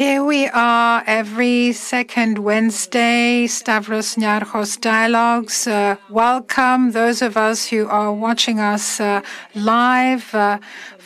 Here we are every second Wednesday, Stavros Niarchos Dialogues. Uh, welcome those of us who are watching us uh, live uh,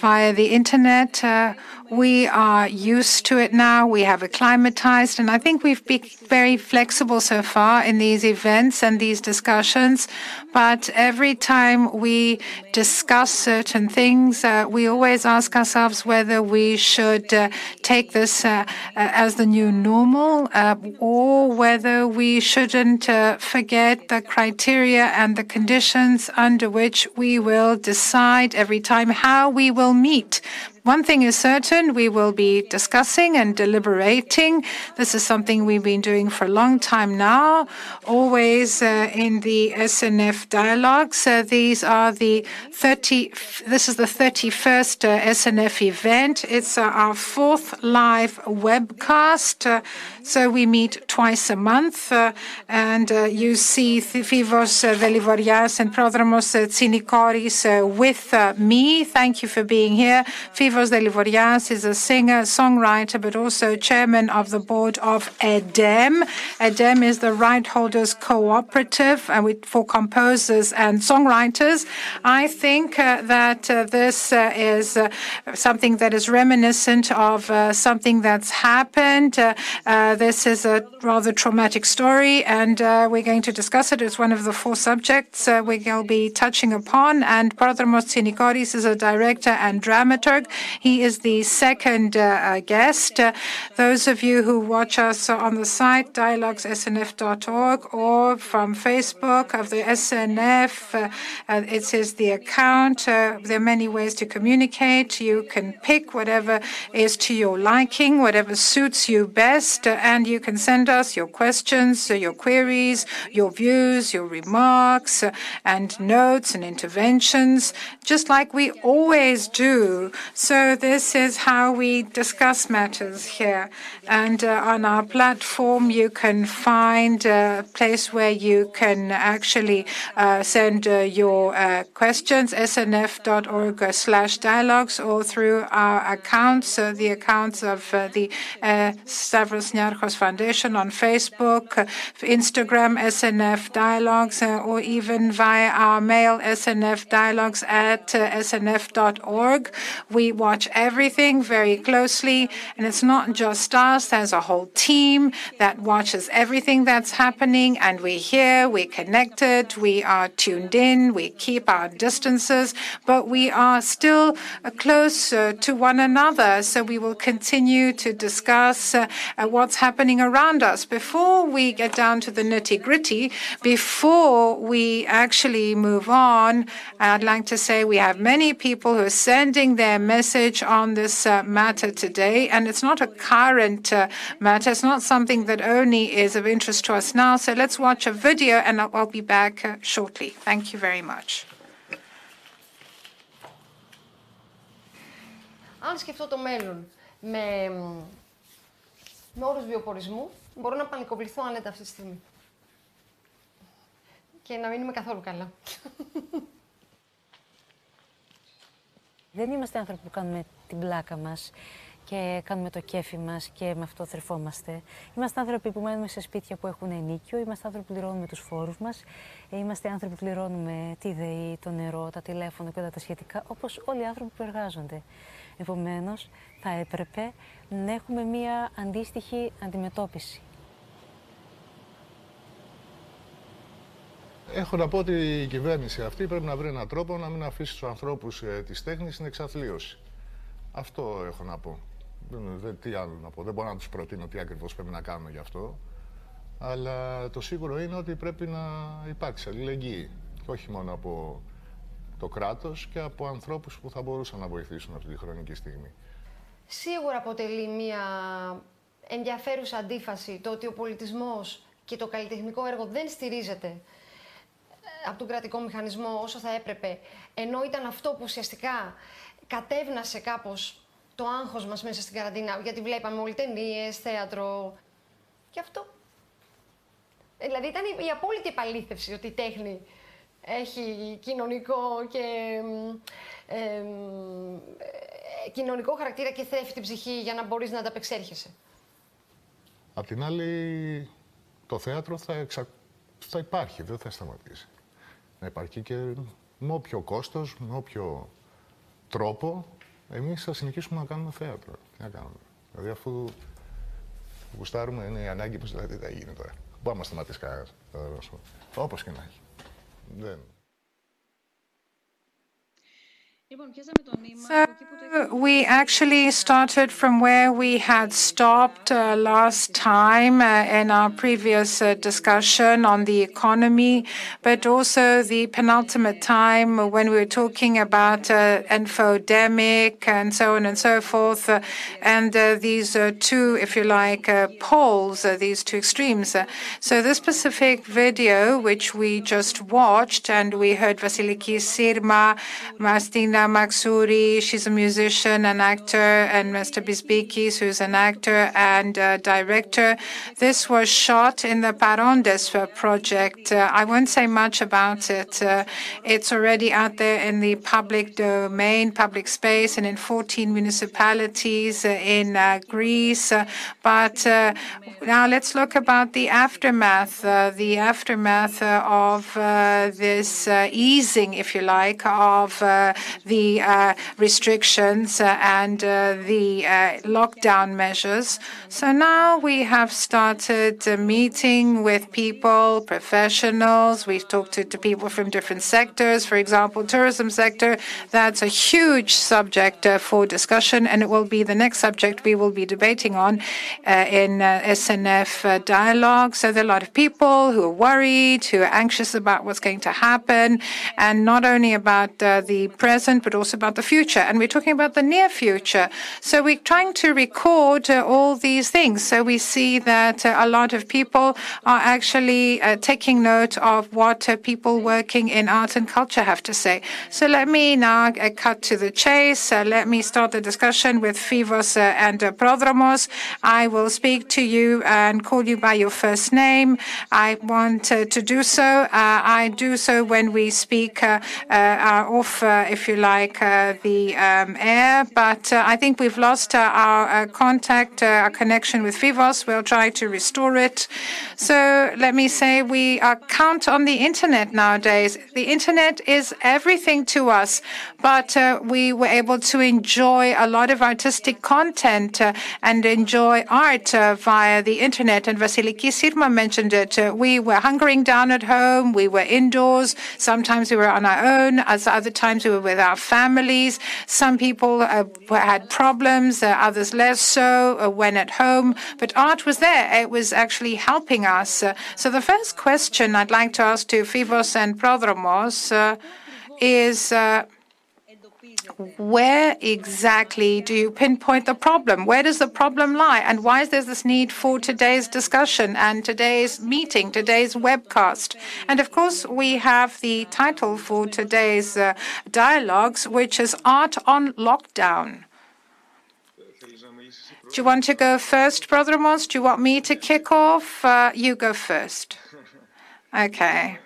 via the internet. Uh, we are used to it now. We have acclimatized, and I think we've been very flexible so far in these events and these discussions. But every time we discuss certain things, uh, we always ask ourselves whether we should uh, take this uh, uh as the new normal uh, or whether we shouldn't forget the criteria and the conditions under which we will decide every time how we will meet. One thing is certain, we will be discussing and deliberating. This is something we've been doing for a long time now, always uh, in the SNF dialogues. Uh, these are the 30, this is the 31st uh, SNF event. It's uh, our fourth live webcast. Uh, so we meet twice a month, uh, and you see Foivos Delivorias and Prodromos Tsinikoris with me. Thank you for being here. Foivos Delivorias is a singer, songwriter, but also chairman of the board of EDEM. EDEM is the Right Holders Cooperative for composers and songwriters. I think uh, that uh, this uh, is uh, something that is reminiscent of uh, something that's happened. Uh, this is a rather traumatic story, and we're going to discuss it. It's one of the four subjects we will be touching upon. And Prodromos Tsinikoris is a director and dramaturg. He is the second uh, uh, guest. Uh, those of you who watch us on the site dialoguessnf.org or from Facebook of the SNF, it is the account. there are many ways to communicate. You can pick whatever is to your liking, whatever suits you best, and you can send us your questions, your queries, your views, your remarks, and notes and interventions, just like we always do. So this is how we discuss matters here. And uh, on our platform, you can find a place where you can actually uh, send uh, your uh, questions, snf.org slash dialogues, or through our accounts, uh, the accounts of uh, the Stavros Niarchos Foundation on Facebook, Instagram, SNF Dialogues, or even via our mail, SNF Dialogues at snf.org. We watch everything very closely. And it's not just us, there's a whole team that watches everything that's happening. And we hear, we're connected, we are tuned in, we keep our distances, but we are still uh, close to one another. So we will continue to discuss uh, uh, what's happening around us. Before we get down to the nitty gritty, before we actually move on, I'd like to say we have many people who are sending their message message on this uh, matter today, and it's not a current uh, matter. It's not something that only is of interest to us now. So let's watch a video, and I'll be back uh, shortly. Thank you very much. Αν σκεφτώ το μέλλον με, με όρους βιοπορισμού, μπορώ να πανικοβληθώ άνετα αυτή τη στιγμή. Και να μην είμαι καθόλου καλά. Δεν είμαστε άνθρωποι που κάνουμε την πλάκα μας και κάνουμε το κέφι μας και με αυτό θρεφόμαστε. Είμαστε άνθρωποι που μένουμε σε σπίτια που έχουν ενίκιο, είμαστε άνθρωποι που πληρώνουμε τους φόρους μας, ε, είμαστε άνθρωποι που πληρώνουμε τη ΔΕΗ, το νερό, τα τηλέφωνα και όλα τα σχετικά, όπως όλοι οι άνθρωποι που εργάζονται. Επομένως, θα έπρεπε να έχουμε μία αντίστοιχη αντιμετώπιση. Έχω να πω ότι η κυβέρνηση αυτή πρέπει να βρει έναν τρόπο να μην αφήσει τους ανθρώπους ε, της τέχνης στην εξαθλίωση. Αυτό έχω να πω. Δεν, τι άλλο να πω. Δεν μπορώ να τους προτείνω τι ακριβώς πρέπει να κάνουμε γι' αυτό. Αλλά το σίγουρο είναι ότι πρέπει να υπάρξει αλληλεγγύη. Και όχι μόνο από το κράτος και από ανθρώπους που θα μπορούσαν να βοηθήσουν αυτή τη χρονική στιγμή. Σίγουρα αποτελεί μια ενδιαφέρουσα αντίφαση το ότι ο πολιτισμός και το καλλιτεχνικό έργο δεν στηρίζεται από τον κρατικό μηχανισμό όσο θα έπρεπε, ενώ ήταν αυτό που ουσιαστικά κατέβνασε κάπως το άγχος μας μέσα στην καραντίνα, γιατί βλέπαμε όλοι ταινίες, θέατρο και αυτό. Ε, δηλαδή ήταν η, απόλυτη επαλήθευση ότι η τέχνη έχει κοινωνικό και, ε, κοινωνικό χαρακτήρα και θρέφει την ψυχή για να μπορείς να ανταπεξέρχεσαι. Απ' την άλλη, το θέατρο θα, εξα... θα υπάρχει, δεν θα σταματήσει. Να υπάρχει και με όποιο κόστος, με όποιο τρόπο, εμείς θα συνεχίσουμε να κάνουμε θέατρο. Τι να κάνουμε. Δηλαδή, αφού γουστάρουμε, είναι η ανάγκη μας, δηλαδή, τι θα γίνει τώρα. Μπορεί να σταματήσει κανένας. Όπως και να έχει. Δεν... So we actually started from where we had stopped uh, last time uh, in our previous uh, discussion on the economy, but also the penultimate time when we were talking about uh, infodemic and so on and so forth. Uh, and uh, these two, if you like, poles, these two extremes. so this specific video, which we just watched, and we heard Vasiliki Sirma, Mastina Maxouri, she's a musician and actor, and Mr. Bisbikis, who's an actor and uh, director. This was shot in the Parondes project. Uh, I won't say much about it. Uh, it's already out there in the public domain, public space, and in 14 municipalities uh, in uh, Greece. Uh, but now let's look about the aftermath, the aftermath of this easing, if you like, of the uh, restrictions uh, and uh, the lockdown measures. So now we have started meeting with people, professionals. We've talked to, to people from different sectors. For example, tourism sector. That's a huge subject for discussion, and it will be the next subject we will be debating on in SNF dialogue. So there are a lot of people who are worried, who are anxious about what's going to happen, and not only about the present, but also about the future. And we're talking about the near future. So we're trying to record uh, all these things. So we see that uh, a lot of people are actually uh, taking note of what uh, people working in art and culture have to say. So let me now uh, cut to the chase. Let me start the discussion with Foivos and Prodromos. I will speak to you and call you by your first name. I want to do so. I do so when we speak off, if you like, the um, air, but uh, I think we've lost uh, our uh, contact, our connection with Foivos. We'll try to restore it. So let me say we count on the internet nowadays. The internet is everything to us, but we were able to enjoy a lot of artistic content and enjoy art via the internet. And Vasiliki Sirma mentioned it. we were hunkering down at home. We were indoors. Sometimes we were on our own. As other times we were with our families. Some people uh, had problems, uh, others less so uh, when at home, but art was there. It was actually helping us. so the first question I'd like to ask to Foivos and Prodromos is where exactly do you pinpoint the problem? Where does the problem lie? And why is there this need for today's discussion and today's meeting, today's webcast? And of course, we have the title for today's uh, dialogues, which is Art on Lockdown. Do you want to go first, Prodromos? Do you want me to kick off? Uh, you go first. Okay.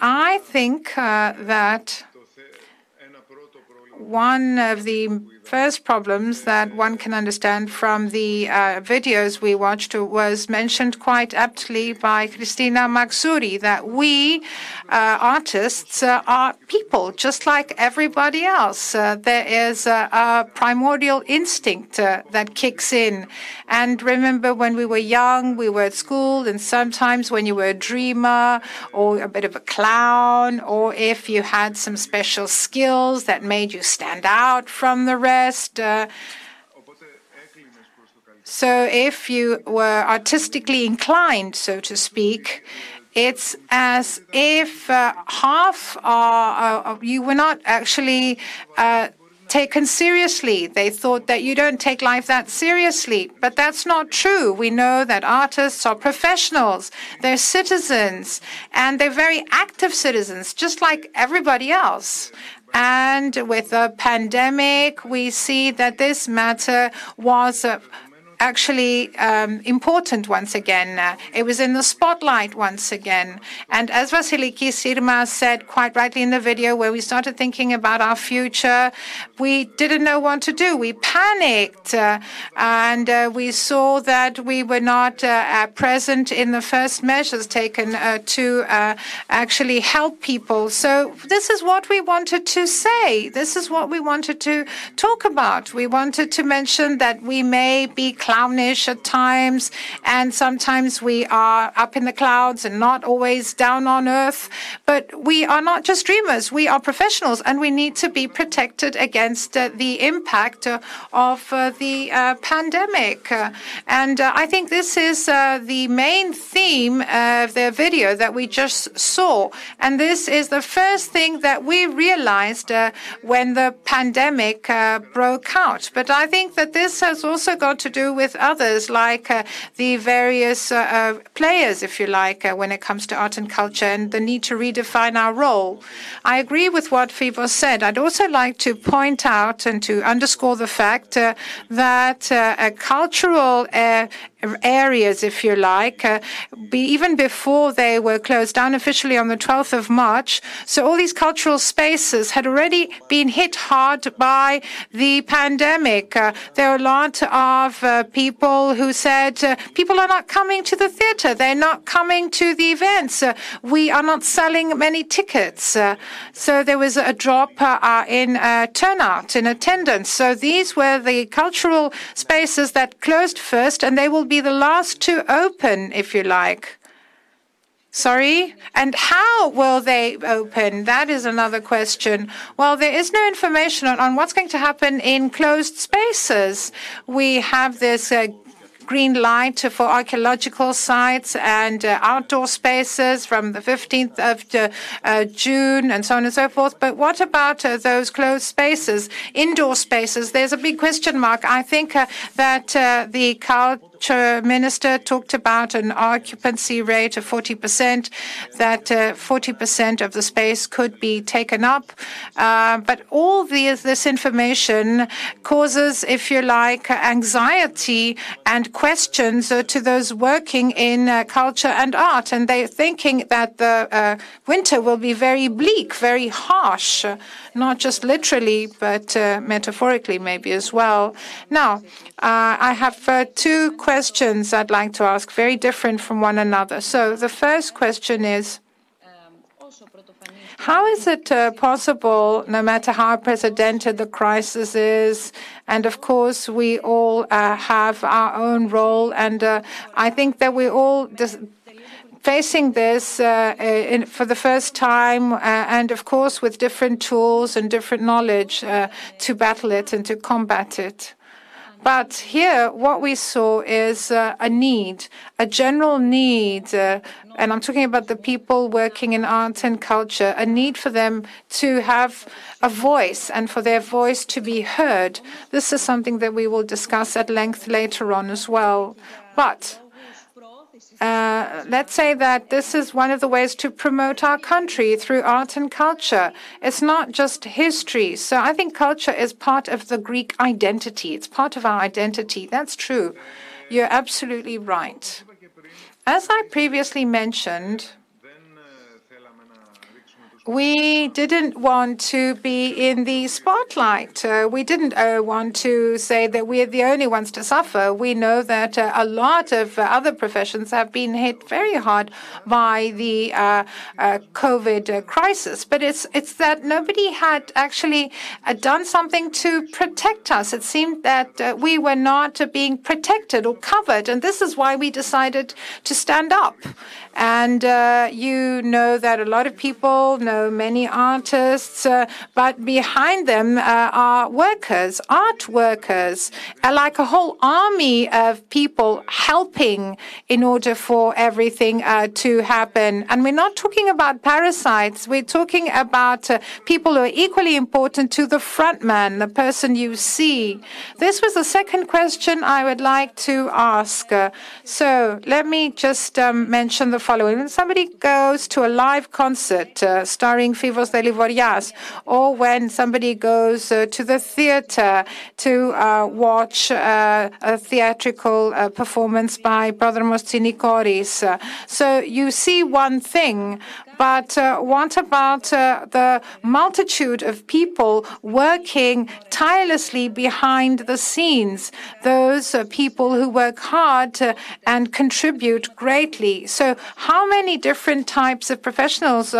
I think uh, that one of the first problems that one can understand from the uh, videos we watched was mentioned quite aptly by Christina Maxouri that we uh, artists uh, are people just like everybody else. there is a, a, primordial instinct that kicks in. And remember when we were young, we were at school, and sometimes when you were a dreamer or a bit of a clown, or if you had some special skills that made you stand out from the rest, uh, so if you were artistically inclined, so to speak, it's as if uh, half uh, you were not actually uh, taken seriously. They thought that you don't take life that seriously, but that's not true. We know that artists are professionals, they're citizens, and they're very active citizens, just like everybody else. And with the pandemic, we see that this matter was actually um, important once again. Uh, it was in the spotlight once again. And as Vasiliki Sirma said quite rightly in the video, where we started thinking about our future, we didn't know what to do. We panicked uh, and uh, we saw that we were not uh, uh, present in the first measures taken uh, to actually help people. So this is what we wanted to say. This is what we wanted to talk about. We wanted to mention that we may be clownish at times, and sometimes we are up in the clouds and not always down on earth. But we are not just dreamers. We are professionals, and we need to be protected against uh, the impact uh, of uh, the uh, pandemic. Uh, and uh, I think this is the main theme of the video that we just saw. And this is the first thing that we realized when the pandemic broke out. But I think that this has also got to do with others, like uh, the various uh, uh, players, if you like, uh, when it comes to art and culture and the need to redefine our role. I agree with what Fivo said. I'd also like to point out and to underscore the fact uh, that cultural areas, if you like, be, even before they were closed down officially on the 12th of March. So all these cultural spaces had already been hit hard by the pandemic. Uh, there are a lot of uh, people who said, uh, people are not coming to the theater. They're not coming to the events. Uh, we are not selling many tickets. Uh, so there was a drop in turnout, in attendance. So these were the cultural spaces that closed first, and they will be the last to open, if you like. Sorry? And how will they open? That is another question. Well, there is no information on, on what's going to happen in closed spaces. We have this uh, green light for archaeological sites and uh, outdoor spaces from the 15th of uh, uh, June and so on and so forth. But what about uh, those closed spaces, indoor spaces? There's a big question mark. I think uh, that uh, the culture minister talked about an occupancy rate of 40%, that 40% of the space could be taken up. but all this information causes, if you like, anxiety and questions uh, to those working in uh, culture and art, and they're thinking that the uh, winter will be very bleak, very harsh, not just literally, but metaphorically maybe as well. Now, I have two questions I'd like to ask, very different from one another. So the first question is. How is it uh, possible, no matter how unprecedented the crisis is, and of course we all uh, have our own role, and uh, I think that we all facing this uh, in, for the first time, uh, and of course with different tools and different knowledge uh, to battle it and to combat it. But here, what we saw is uh, a need, a general need, uh, and I'm talking about the people working in art and culture, a need for them to have a voice and for their voice to be heard. This is something that we will discuss at length later on as well. But uh, let's say that this is one of the ways to promote our country through art and culture. It's not just history. So I think culture is part of the Greek identity. It's part of our identity. That's true. You're absolutely right. As I previously mentioned, we didn't want to be in the spotlight. Uh, we didn't uh, want to say that we're the only ones to suffer. We know that uh, a lot of other professions have been hit very hard by the uh, uh, COVID crisis. But it's it's that nobody had actually uh, done something to protect us. It seemed that we were not being protected or covered, and this is why we decided to stand up. And you know that a lot of people know many artists, uh, but behind them uh, are workers, art workers, uh, like a whole army of people helping in order for everything uh, to happen. And we're not talking about parasites. We're talking about uh, people who are equally important to the front man, the person you see. This was the second question I would like to ask. so let me just um, mention the following. When somebody goes to a live concert, uh, starring Foivos de Delivorias, or when somebody goes uh, to the theater to uh, watch uh, a theatrical uh, performance by Prodromos Tsinikoris. So you see one thing, but uh, what about uh, the multitude of people working tirelessly behind the scenes? Those uh, people who work hard and contribute greatly. So, how many different types of professionals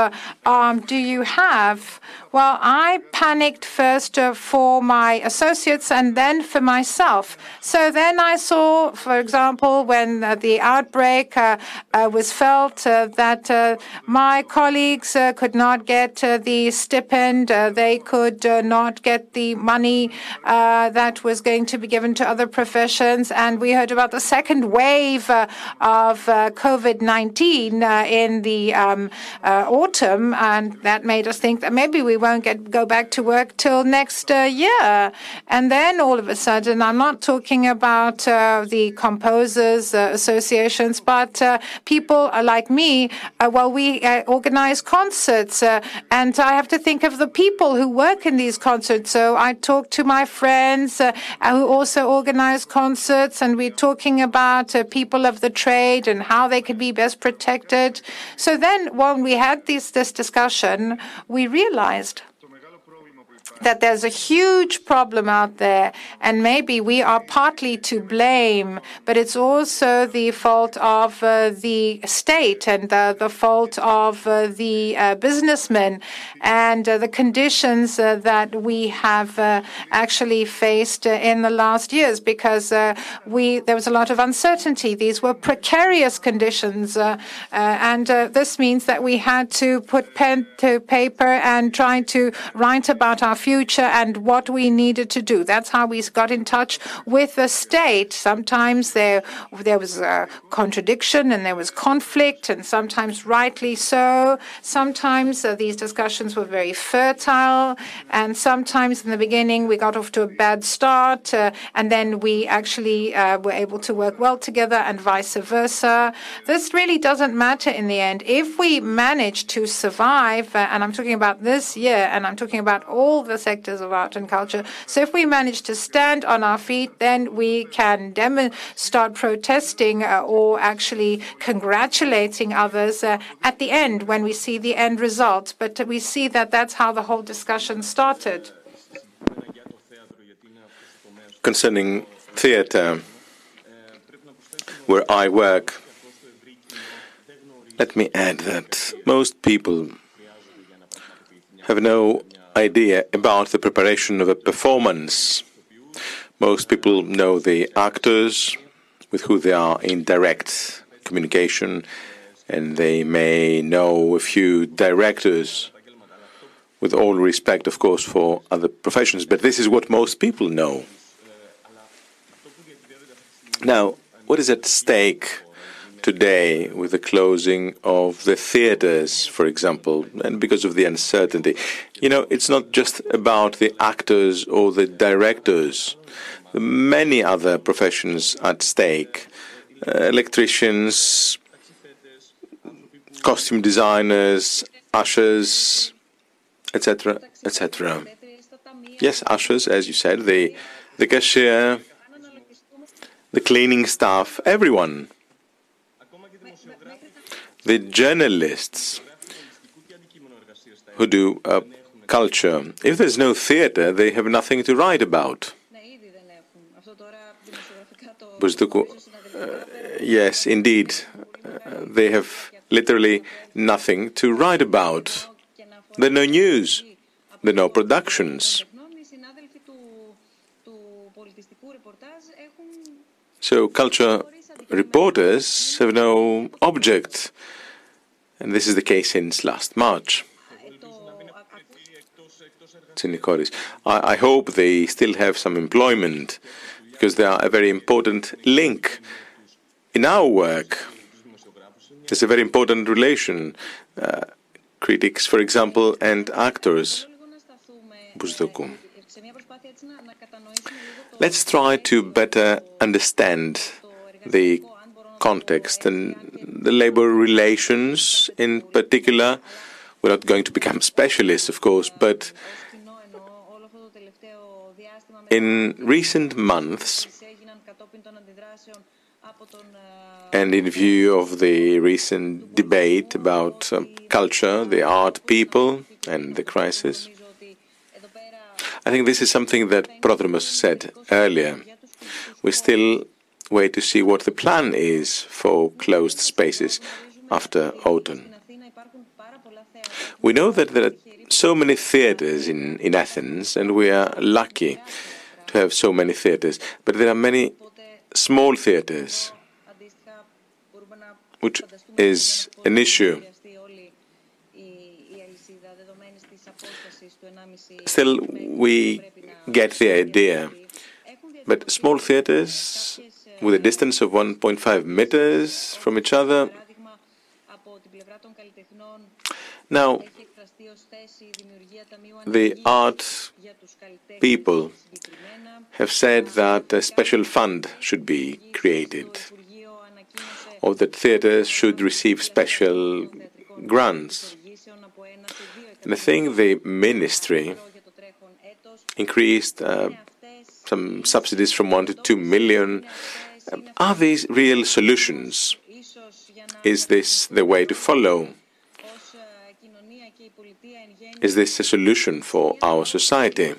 um, do you have? Well, I panicked first uh, for my associates and then for myself. So then I saw, for example, when uh, the outbreak uh, uh, was felt, uh, that uh, my colleagues could not get the stipend, they could not get the money that was going to be given to other professions. And we heard about the second wave of COVID 19 uh, in the um, autumn, and that made us think that maybe we won't get go back to work till next uh, year. And then all of a sudden, I'm not talking about uh, the composers uh, associations, but uh, people like me. Uh, well, we organize concerts, and I have to think of the people who work in these concerts. So I talk to my friends who also organize concerts, and we're talking about people of the trade and how they could be best protected. So then, when we had this this discussion, we realized that there's a huge problem out there, and maybe we are partly to blame, but it's also the fault of uh, the state and uh, the fault of uh, the uh, businessmen and uh, the conditions uh, that we have uh, actually faced in the last years because we there was a lot of uncertainty. These were precarious conditions, and this means that we had to put pen to paper and try to write about our future and what we needed to do. That's how we got in touch with the state. Sometimes there there was a contradiction and there was conflict, and sometimes rightly so. Sometimes uh, these discussions were very fertile, and sometimes in the beginning we got off to a bad start, uh, and then we actually uh, were able to work well together, and vice versa. This really doesn't matter in the end. If we manage to survive, uh, and I'm talking about this year, and I'm talking about all the sectors of art and culture. So if we manage to stand on our feet, then we can start protesting uh, or actually congratulating others uh, at the end when we see the end result. But we see that that's how the whole discussion started. Concerning theatre, where I work, let me add that most people have no idea about the preparation of a performance. Most people know the actors with who they are in direct communication, and they may know a few directors, with all respect, of course, for other professions, but this is what most people know. Now, what is at stake today with the closing of the theaters, for example, and because of the uncertainty? You know, it's not just about the actors or the directors. Many other professions at stake. Uh, electricians, costume designers, ushers, etc., etc. Yes, ushers, as you said, the the cashier, the cleaning staff, everyone. The journalists who do uh, culture. If there's no theatre, they have nothing to write about. Uh, yes, indeed. Uh, they have literally nothing to write about. There are no news. There are no productions. So culture reporters have no object, and this is the case since last March. Tsinikoris. I, I hope they still have some employment because they are a very important link in our work. There's a very important relation. Uh, critics, for example, and actors. Let's try to better understand the context and the labor relations in particular We're not going to become specialists, of course, but in recent months, and in view of the recent debate about um, culture, the art people, and the crisis, I think this is something that Prodromos said earlier. We still wait to see what the plan is for closed spaces after autumn. We know that there are so many theatres in, in Athens, and we are lucky to have so many theatres, but there are many small theatres, which is an issue. Still, we get the idea. But small theatres with a distance of 1.5 meters from each other. Now, the art people have said that a special fund should be created, or that theatres should receive special grants. And I think the ministry increased uh, some subsidies from one to two million. Are these real solutions? Is this the way to follow? Is this a solution for our society?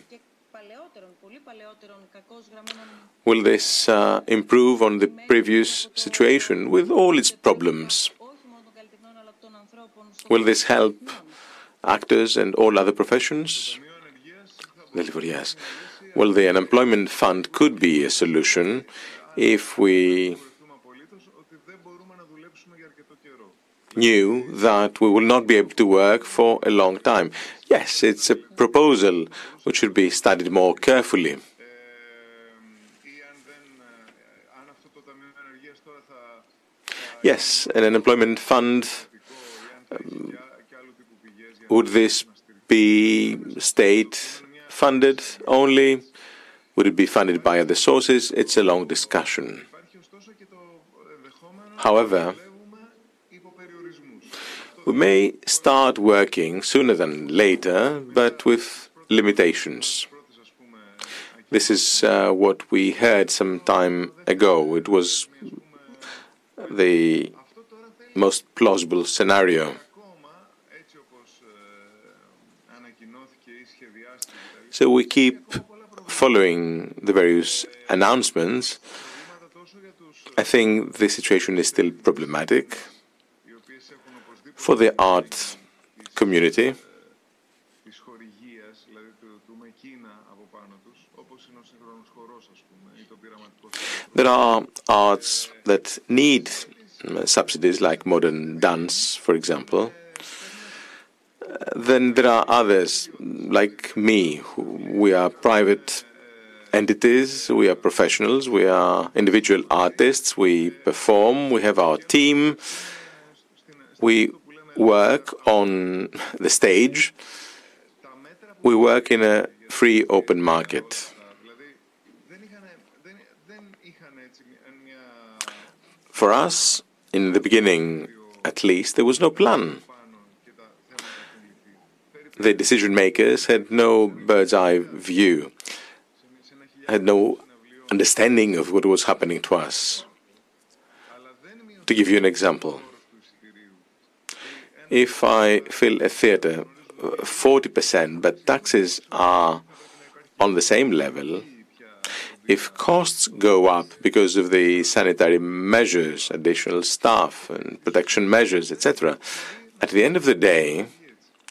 Will this uh, improve on the previous situation with all its problems? Will this help actors and all other professions? Well, the unemployment fund could be a solution if we knew that we will not be able to work for a long time. Yes, it's a proposal which should be studied more carefully. Yes, an unemployment fund. Um, would this be state funded only? Would it be funded by other sources? It's a long discussion. However, we may start working sooner than later, but with limitations. This is uh, what we heard some time ago. It was the most plausible scenario. So we keep following the various announcements. I think the situation is still problematic for the art community. There are arts that need subsidies, like modern dance, for example. Then there are others, like me. We are private entities, we are professionals, we are individual artists, we perform, we have our team, we work on the stage, we work in a free open market. For us, in the beginning at least, there was no plan. The decision makers had no bird's eye view, had no understanding of what was happening to us. To give you an example, if I fill a theatre 40%, but taxes are on the same level, if costs go up because of the sanitary measures, additional staff and protection measures, etc., at the end of the day,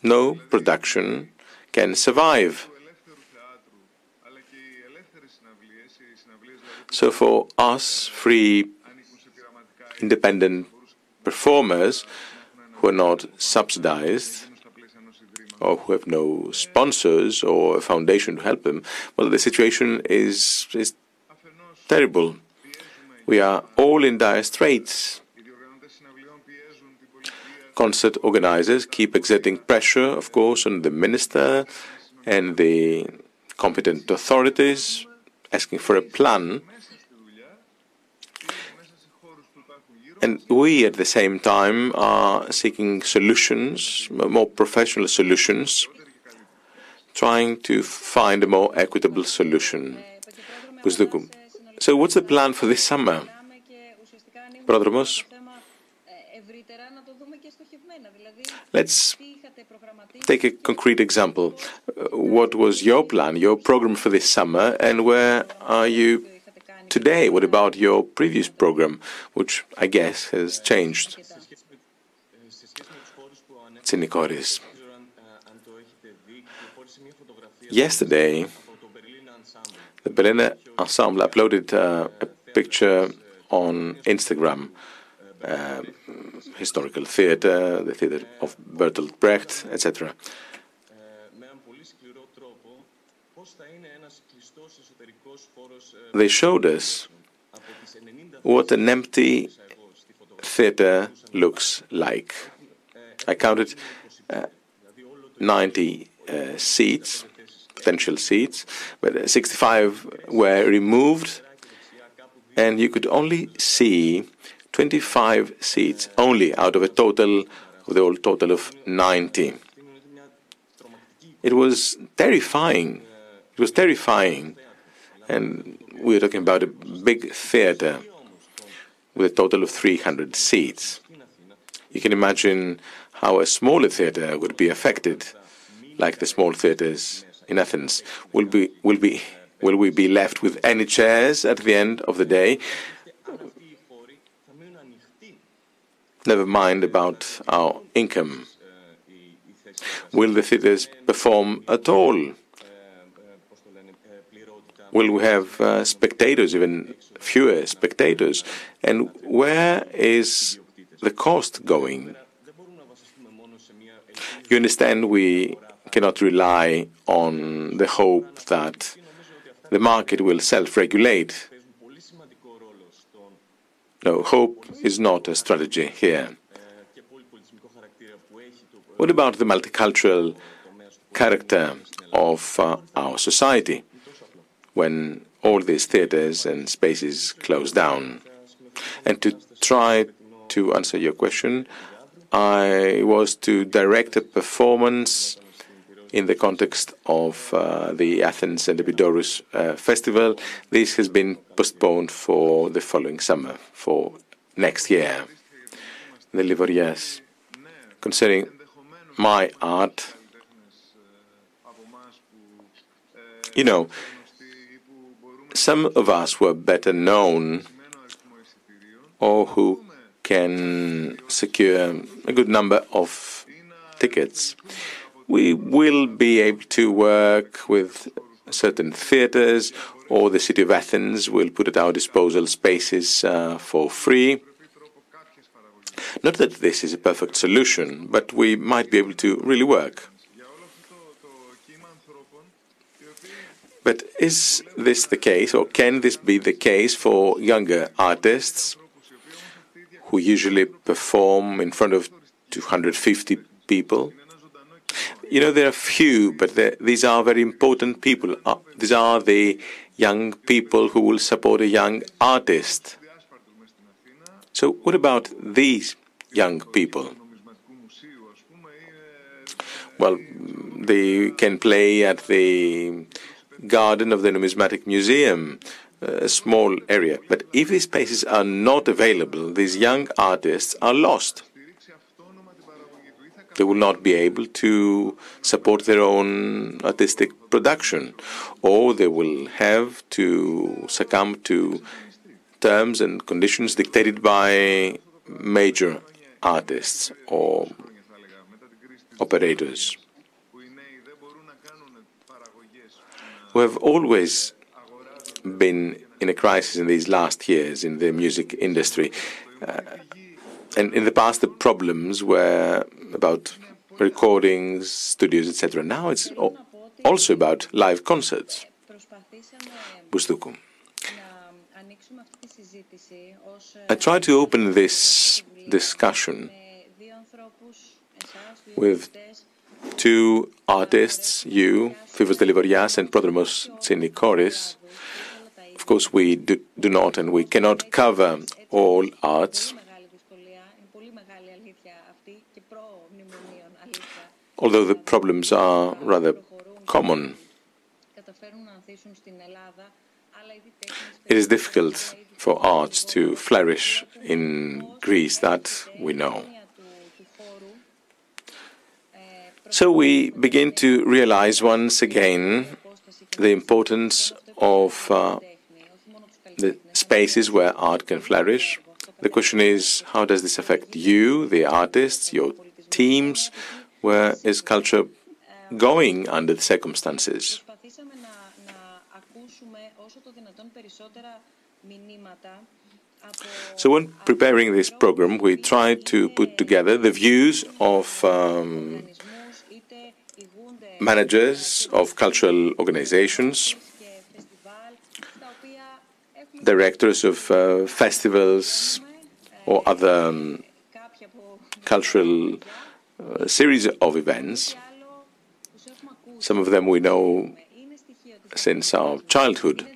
no production can survive. So for us, free, independent performers who are not subsidized, or who have no sponsors or a foundation to help them, well, the situation is, is terrible. We are all in dire straits Concert organizers keep exerting pressure, of course, on the minister and the competent authorities, asking for a plan. And we, at the same time, are seeking solutions, more professional solutions, trying to find a more equitable solution. So, what's the plan for this summer? Πρόδρομος. Let's take a concrete example. What was your plan, your program for this summer, and where are you today? What about your previous program, which I guess has changed? Tsinikoris. Yesterday, the Berlin Ensemble uploaded uh, a picture on Instagram. Uh, historical theatre, the theatre of Bertolt Brecht, etc. They showed us what an empty theatre looks like. I counted uh, 90 uh, seats, potential seats, but 65 were removed, and you could only see 25 seats only out of a total of the old total of 90. It was terrifying. It was terrifying. And we were talking about a big theater with a total of 300 seats. You can imagine how a smaller theater would be affected, like the small theaters in Athens. Will be will be will we be left with any chairs at the end of the day? Never mind about our income. Will the theatres perform at all? Will we have uh, spectators, even fewer spectators? And where is the cost going? You understand we cannot rely on the hope that the market will self regulate. No, hope is not a strategy here. What about the multicultural character of uh, our society when all these theaters and spaces close down? And to try to answer your question, I was to direct a performance in the context of uh, the Athens and Epidaurus uh, festival. This has been postponed for the following summer, for next year. Delivorias. Concerning my art, you know, some of us were better known or who can secure a good number of tickets we will be able to work with certain theatres, or the city of Athens will put at our disposal spaces uh, for free. Not that this is a perfect solution, but we might be able to really work. But is this the case, or can this be the case for younger artists who usually perform in front of 250 people? You know, there are few, but these are very important people. Uh, these are the young people who will support a young artist. So, what about these young people? Well, they can play at the garden of the Numismatic Museum, a small area. But if these spaces are not available, these young artists are lost they will not be able to support their own artistic production, or they will have to succumb to terms and conditions dictated by major artists or operators. We have always been in a crisis in these last years in the music industry. Uh, and in the past, the problems were about recordings, studios, etc. Now it's also about live concerts. Bousdoukou. I try to open this discussion with two artists, you, Foivos Delivorias and Prodromos Tsinikoris. Of course, we do, do not and we cannot cover all arts although the problems are rather common. It is difficult for arts to flourish in Greece, that we know. So we begin to realize once again the importance of uh, the spaces where art can flourish. The question is, how does this affect you, the artists, your teams? Where is culture going under the circumstances? So, when preparing this program, we tried to put together the views of um, managers of cultural organizations, directors of uh, festivals or other um, cultural uh, series of events. Some of them we know since our childhood.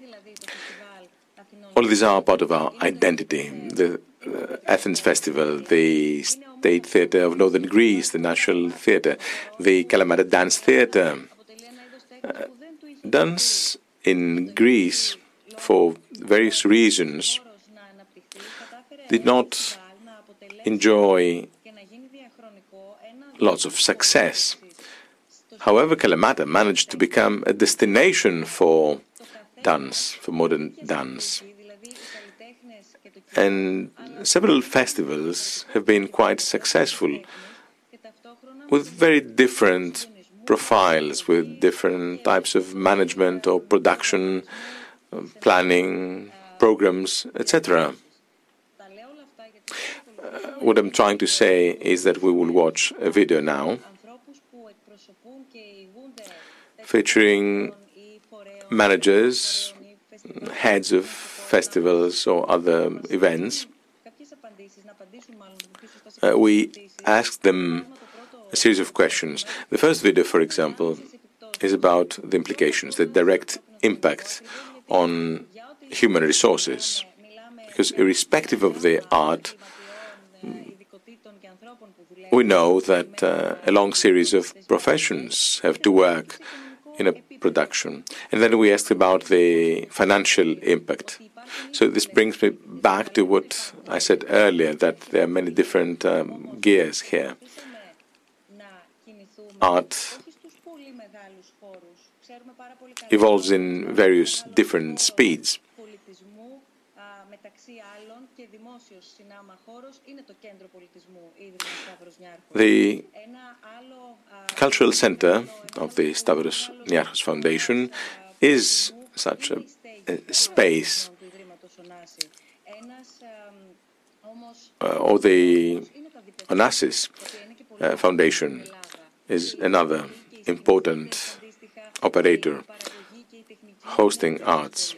All these are part of our identity. The uh, Athens Festival, the State Theatre of Northern Greece, the National Theatre, the Kalamata Dance Theatre. Uh, dance in Greece, for various reasons, did not enjoy lots of success. However, Kalamata managed to become a destination for dance, for modern dance. And several festivals have been quite successful with very different profiles, with different types of management or production, uh, planning, programs, etc. What I'm trying to say is that we will watch a video now featuring managers, heads of festivals or other events. Uh, we asked them a series of questions. The first video, for example, is about the implications, the direct impact on human resources. Because irrespective of the art, we know that uh, a long series of professions have to work in a production. And then we asked about the financial impact. So this brings me back to what I said earlier, that there are many different um, gears here. Art evolves in various different speeds. The cultural center of the Stavros Niarchos Foundation is such a, a space, uh, or the Onassis uh, Foundation is another important operator hosting arts.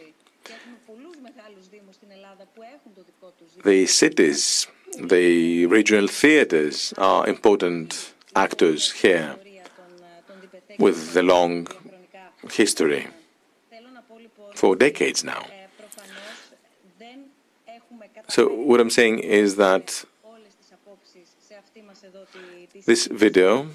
The cities, the regional theaters are important actors here with the long history for decades now. So, what I'm saying is that this video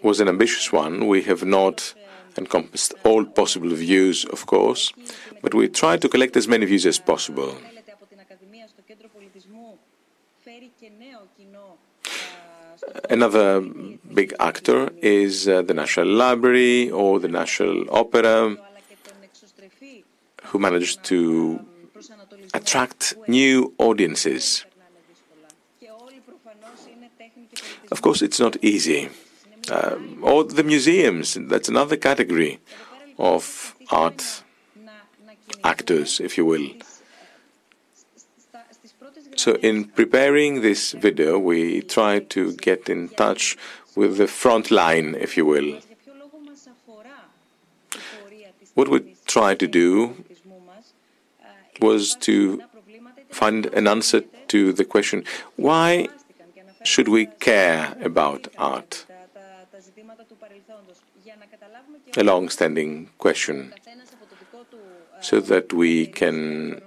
was an ambitious one. We have not encompassed all possible views, of course, but we tried to collect as many views as possible. Another big actor is uh, the National Library or the National Opera, who managed to attract new audiences. Of course, it's not easy. Um, or the museums, that's another category of art actors, if you will. So, in preparing this video, we tried to get in touch with the front line, if you will. What we tried to do was to find an answer to the question why should we care about art? A long standing question, so that we can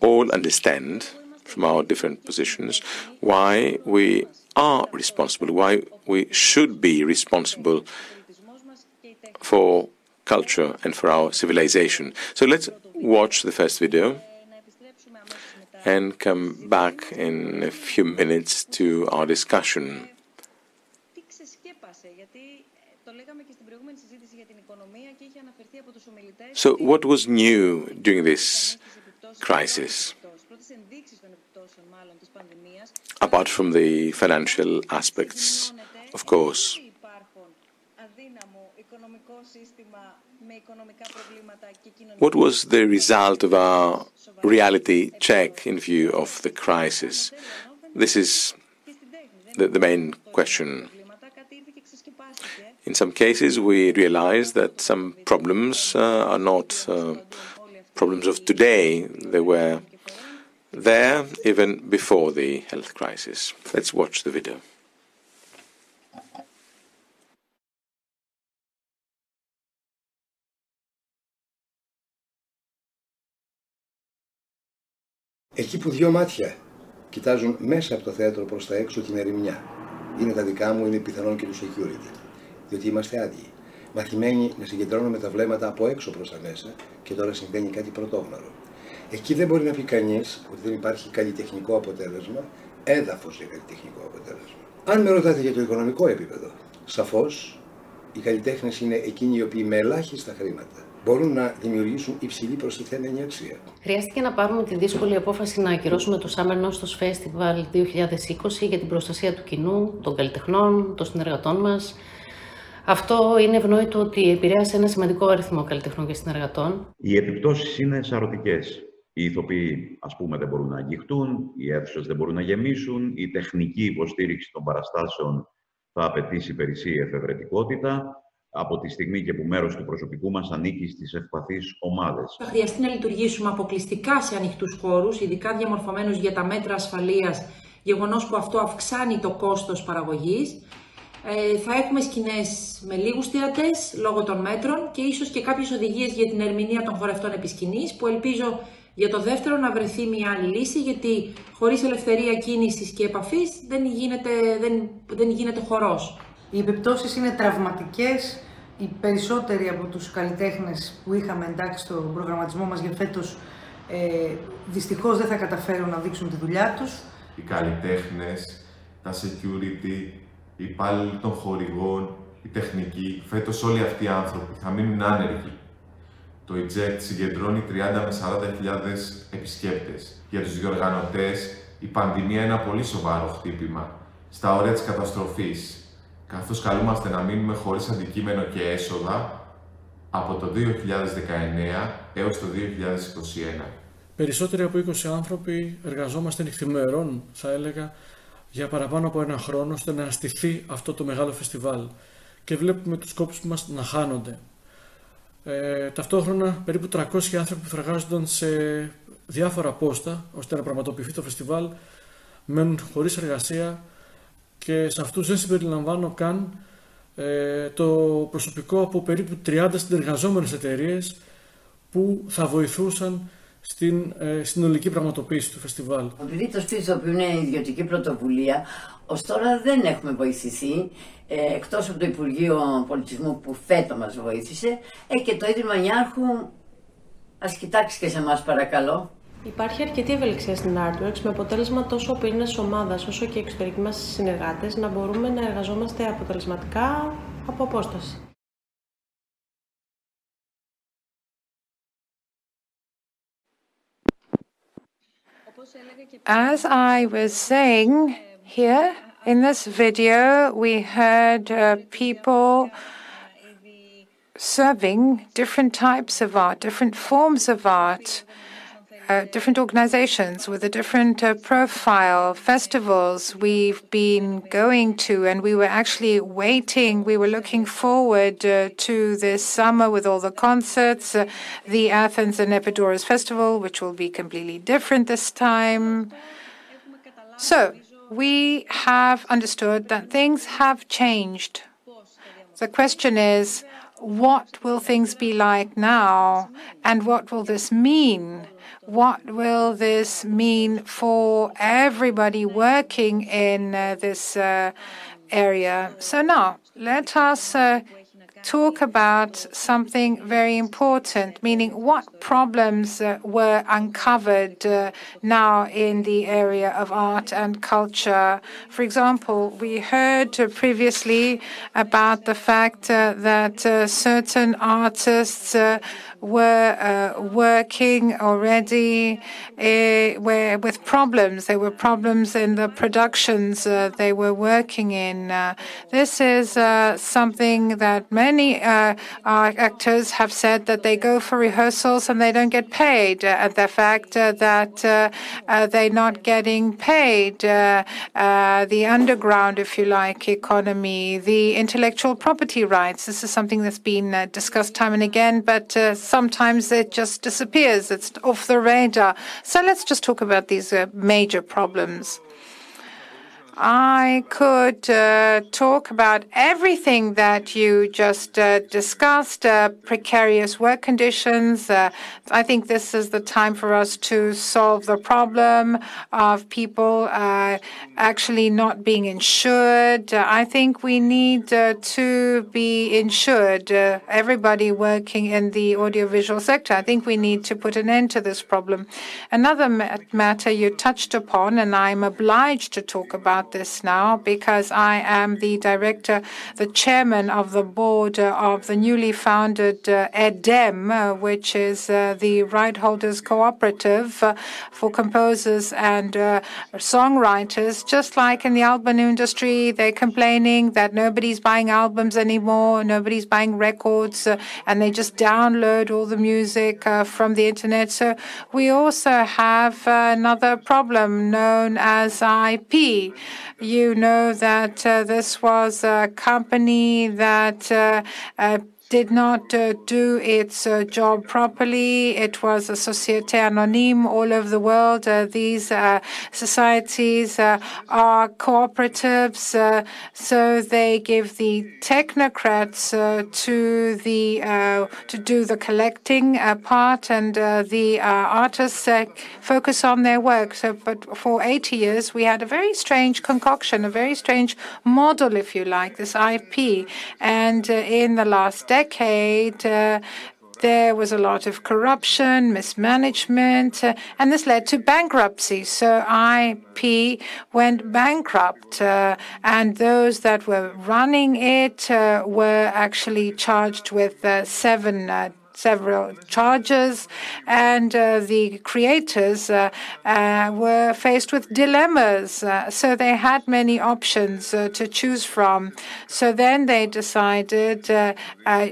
all understand from our different positions why we are responsible, why we should be responsible for culture and for our civilization. So let's watch the first video and come back in a few minutes to our discussion. So, what was new during this crisis? Apart from the financial aspects, of course. What was the result of our reality check in view of the crisis? This is the, the main question. In some cases, we realize that some problems uh, are not uh, problems of today. They were there even before the health crisis. Let's watch the video. Εκεί που δυο μάτια κοιτάζουν μέσα από το θέατρο προς τα έξω την ερημιά. Είναι τα δικά μου, είναι πιθανόν και του security. Διότι είμαστε άδειοι. Μαθημένοι να συγκεντρώνουμε τα βλέμματα από έξω προς τα μέσα και τώρα συμβαίνει κάτι πρωτόγνωρο. Εκεί δεν μπορεί να πει κανείς ότι δεν υπάρχει καλλιτεχνικό αποτέλεσμα, έδαφος για καλλιτεχνικό αποτέλεσμα. Αν με ρωτάτε για το οικονομικό επίπεδο, σαφώς οι καλλιτέχνες είναι εκείνοι οι οποίοι με ελάχιστα χρήματα μπορούν να δημιουργήσουν υψηλή προστιθέμενη αξία. Χρειάστηκε να πάρουμε τη δύσκολη απόφαση να ακυρώσουμε το Summer Nostos Festival 2020 για την προστασία του κοινού, των καλλιτεχνών, των συνεργατών μας. Αυτό είναι ευνόητο ότι επηρέασε ένα σημαντικό αριθμό καλλιτεχνών και συνεργατών. Οι επιπτώσεις είναι σαρωτικές. Οι ηθοποιοί, ας πούμε, δεν μπορούν να αγγιχτούν, οι αίθουσες δεν μπορούν να γεμίσουν, η τεχνική υποστήριξη των παραστάσεων θα απαιτήσει περισσή εφευρετικότητα, από τη στιγμή και που μέρος του προσωπικού μας ανήκει στις ευπαθείς ομάδες. Θα χρειαστεί να λειτουργήσουμε αποκλειστικά σε ανοιχτούς χώρους, ειδικά διαμορφωμένους για τα μέτρα ασφαλείας, γεγονός που αυτό αυξάνει το κόστος παραγωγής. Ε, θα έχουμε σκηνές με λίγους θεατές λόγω των μέτρων και ίσως και κάποιες οδηγίες για την ερμηνεία των χορευτών επισκηνής που ελπίζω για το δεύτερο να βρεθεί μια άλλη λύση γιατί χωρίς ελευθερία κίνησης και επαφής δεν γίνεται, δεν, δεν γίνεται χορός. Οι επιπτώσεις είναι τραυματικές. Οι περισσότεροι από τους καλλιτέχνες που είχαμε εντάξει στο προγραμματισμό μας για φέτος ε, δυστυχώς δεν θα καταφέρουν να δείξουν τη δουλειά τους. Οι καλλιτέχνες, τα security, οι υπάλληλοι των χορηγών, η τεχνική, φέτος όλοι αυτοί οι άνθρωποι θα μείνουν άνεργοι. Το EJECT συγκεντρώνει 30 με 40.000 επισκέπτες. Για τους διοργανωτές, η πανδημία είναι ένα πολύ σοβαρό χτύπημα στα όρια της καταστροφής, καθώς καλούμαστε να μείνουμε χωρίς αντικείμενο και έσοδα από το 2019 έως το 2021. Περισσότεροι από 20 άνθρωποι εργαζόμαστε νυχθημερών, θα έλεγα, για παραπάνω από ένα χρόνο, ώστε να αστηθεί αυτό το μεγάλο φεστιβάλ. Και βλέπουμε τους κόπους μας να χάνονται. Ε, ταυτόχρονα, περίπου 300 άνθρωποι που θα εργάζονταν σε διάφορα πόστα, ώστε να πραγματοποιηθεί το φεστιβάλ, μένουν χωρίς εργασία, και σε αυτούς δεν συμπεριλαμβάνω καν ε, το προσωπικό από περίπου 30 συνεργαζόμενες εταιρείες που θα βοηθούσαν στην ε, συνολική πραγματοποίηση του φεστιβάλ. Επειδή το σπίτι που είναι ιδιωτική πρωτοβουλία, ως τώρα δεν έχουμε βοηθηθεί, ε, εκτός από το Υπουργείο Πολιτισμού που φέτο μας βοήθησε, ε, και το Ίδρυμα Νιάρχου, ας κοιτάξεις και σε εμάς παρακαλώ. Υπάρχει αρκετή ευελιξία στην Artworks με αποτέλεσμα τόσο ο πυρήνας ομάδας όσο και οι εξωτερικοί μας συνεργάτες να μπορούμε να εργαζόμαστε αποτελεσματικά από απόσταση. As I was saying here in this video, we heard uh, people serving different types of art, different forms of art. Uh, different organizations with a different uh, profile, festivals we've been going to, and we were actually waiting. We were looking forward uh, to this summer with all the concerts, the Athens and Epidaurus Festival, which will be completely different this time. So, we have understood that things have changed. The question is, what will things be like now and what will this mean? What will this mean for everybody working in uh, this uh, area? So now, let us uh, talk about something very important, meaning what problems uh, were uncovered uh, now in the area of art and culture. For example, we heard previously about the fact uh, that certain artists uh, were working already where, with problems. There were problems in the productions they were working in. this is something that many uh, actors have said that they go for rehearsals and they don't get paid. Uh, and the fact uh, that uh, uh, they're not getting paid, the underground, if you like, economy, the intellectual property rights. This is something that's been discussed time and again, but sometimes it just disappears. It's off the radar. So let's just talk about these uh, major problems. I could uh, talk about everything that you just uh, discussed uh, precarious work conditions. Uh, I think this is the time for us to solve the problem of people uh, actually not being insured. I think we need uh, to be insured, everybody working in the audiovisual sector. I think we need to put an end to this problem. Another matter you touched upon, and I'm obliged to talk about about this now because I am the director, the chairman of the board of the newly founded uh, EDEM, uh, which is uh, the Right Holders Cooperative uh, for composers and uh, songwriters. Just like in the album industry, they're complaining that nobody's buying albums anymore, nobody's buying records, uh, and they just download all the music from the internet. So we also have another problem known as AEPI. You know that uh, this was a company that uh, uh, did not uh, do its uh, job properly. It was a Société Anonyme all over the world. Uh, these uh, societies uh, are cooperatives, uh, so they give the technocrats to the to do the collecting part, and the artists focus on their work. So, but for 80 years, we had a very strange concoction, a very strange model, if you like, this AEPI, and in the last decade, uh, there was a lot of corruption, mismanagement, uh, and this led to bankruptcy. So AEPI went bankrupt, uh, and those that were running it uh, were actually charged with uh, seven uh, several charges, and uh, the creators uh, uh, were faced with dilemmas. Uh, so they had many options uh, to choose from. So then they decided uh,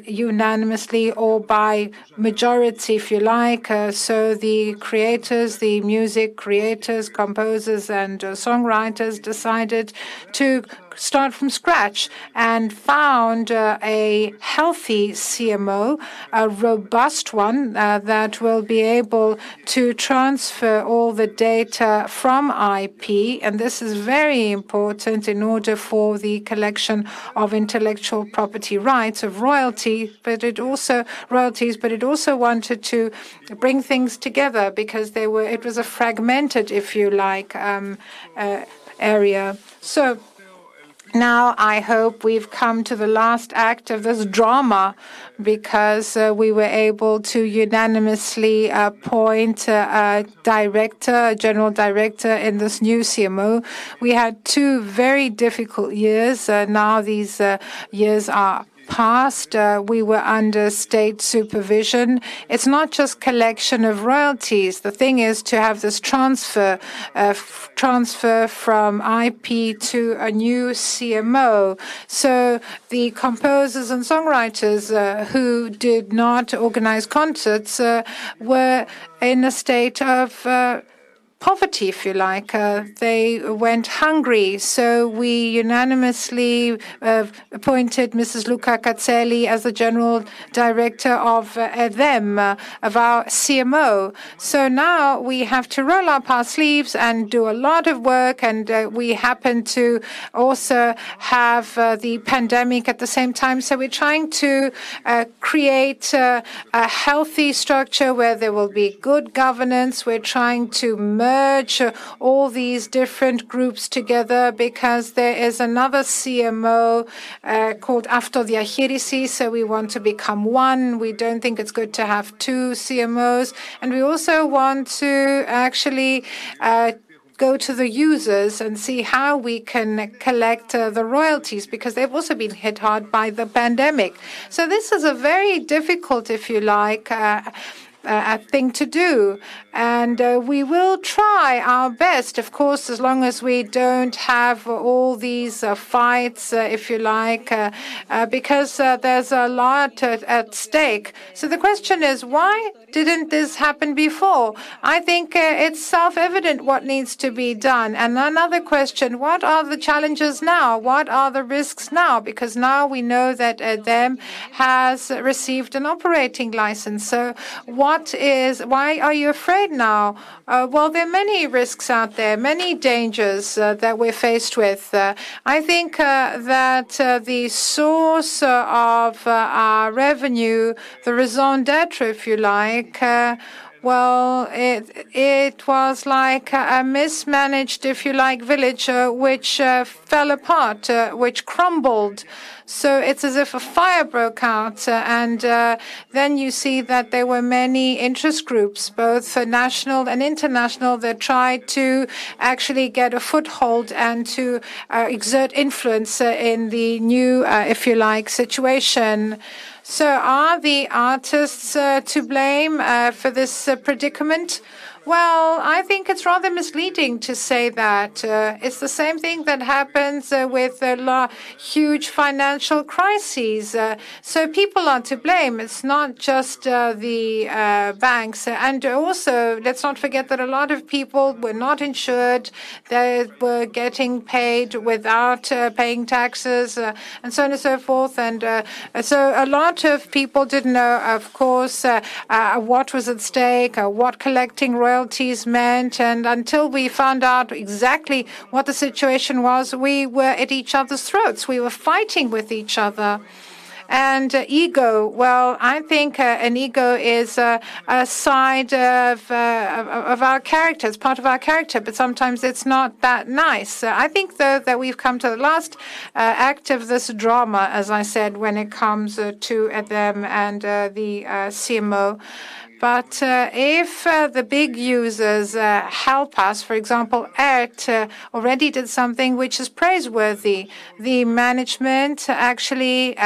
unanimously or by majority, if you like. so the creators, the music creators, composers, and songwriters decided to start from scratch and found uh, a healthy CMO, a robust one uh, that will be able to transfer all the data from AEPI. And this is very important in order for the collection of intellectual property rights of royalty, but it also royalties, but it also wanted to bring things together because they were it was a fragmented, if you like, um, uh, area. So now I hope we've come to the last act of this drama because uh, we were able to unanimously appoint uh, a director, a general director in this new CMO. We had two very difficult years. Uh, now these uh, years are past, uh, we were under state supervision. It's not just collection of royalties. The thing is to have this transfer, uh, transfer from AEPI to a new CMO. So the composers and songwriters uh, who did not organize concerts uh, were in a state of uh, poverty, if you like. Uh, they went hungry. So we unanimously uh, appointed Mrs. Luca Cazzelli as the general director of uh, EDEM, uh, of our CMO. So now we have to roll up our sleeves and do a lot of work. And uh, we happen to also have uh, the pandemic at the same time. So we're trying to create a healthy structure where there will be good governance. We're trying to merge merge all these different groups together because there is another CMO uh, called the Diagerisi. So we want to become one. We don't think it's good to have two CMOs. And we also want to actually uh, go to the users and see how we can collect uh, the royalties because they've also been hit hard by the pandemic. So this is a very difficult, if you like, uh, uh, thing to do. And uh, we will try our best, of course, as long as we don't have all these uh, fights, uh, if you like, uh, uh, because there's a lot at, at, stake. So the question is, why didn't this happen before? I think it's self evident what needs to be done. And another question what are the challenges now? What are the risks now? Because now we know that EDEM has received an operating license. So, what is, why are you afraid? now? Uh, well, there are many risks out there, many dangers uh, that we're faced with. Uh, I think uh, that uh, the source of our revenue, the raison d'etre, if you like, well, it it was like a mismanaged, if you like, village uh, which uh, fell apart, uh, which crumbled. So it's as if a fire broke out, and then you see that there were many interest groups, both national and international, that tried to actually get a foothold and to exert influence in the new, if you like, situation. So, are the artists uh, to blame uh, for this uh, predicament? Well, I think it's rather misleading to say that. Uh, it's the same thing that happens uh, with uh, huge financial crises. Uh, so people are to blame. It's not just uh, the uh, banks. And also, let's not forget that a lot of people were not insured. They were getting paid without paying taxes and so on and so forth. And so a lot of people didn't know, of course, what was at stake, what collecting royalties royalties meant. And until we found out exactly what the situation was, we were at each other's throats. We were fighting with each other. And uh, ego, well, I think uh, an ego is uh, a side of, of our character, it's part of our character, but sometimes it's not that nice. I think, though, that we've come to the last act of this drama, as I said, when it comes to EDEM and the CMO. But uh, if uh, the big users uh, help us, for example, ERT already did something which is praiseworthy. The management actually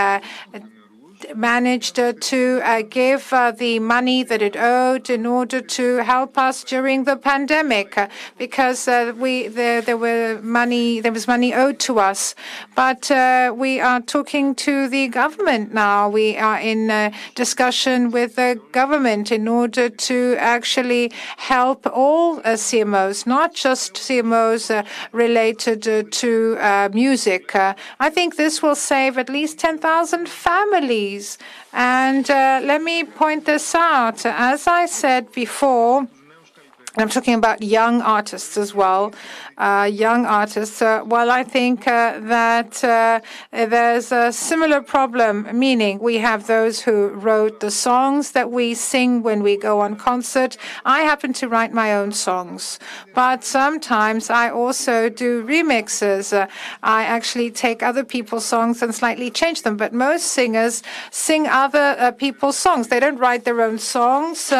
managed uh, to uh, give uh, the money that it owed in order to help us during the pandemic uh, because uh, we there, there were money there was money owed to us. But uh, we are talking to the government now. We are in discussion with the government in order to actually help all CMOs not just CMOs related to music. I think this will save at least 10,000 families and uh, let me point this out. As I said before, I'm talking about young artists as well. Uh, young artists. Uh, well, I think uh, that uh, there's a similar problem, meaning we have those who wrote the songs that we sing when we go on concert. I happen to write my own songs, but sometimes I also do remixes. Uh, I actually take other people's songs and slightly change them, but most singers sing other uh, people's songs. They don't write their own songs.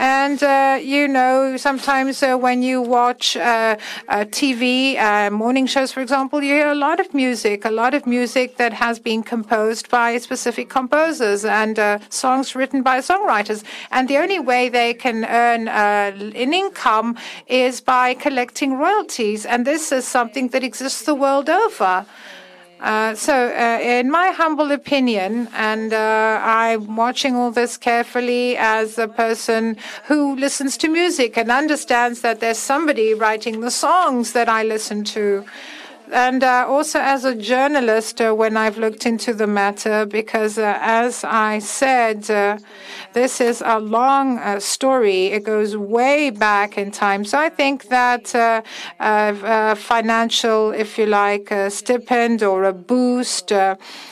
And, you know, sometimes when you watch TV, uh, morning shows, for example, you hear a lot of music, a lot of music that has been composed by specific composers and uh, songs written by songwriters. And the only way they can earn uh, an income is by collecting royalties. And this is something that exists the world over. Uh, so, uh, in my humble opinion, and uh, I'm watching all this carefully as a person who listens to music and understands that there's somebody writing the songs that I listen to and uh, also as a journalist uh, when I've looked into the matter, because uh, as I said, uh, this is a long uh, story. It goes way back in time. So I think that uh, financial, if you like, stipend or a boost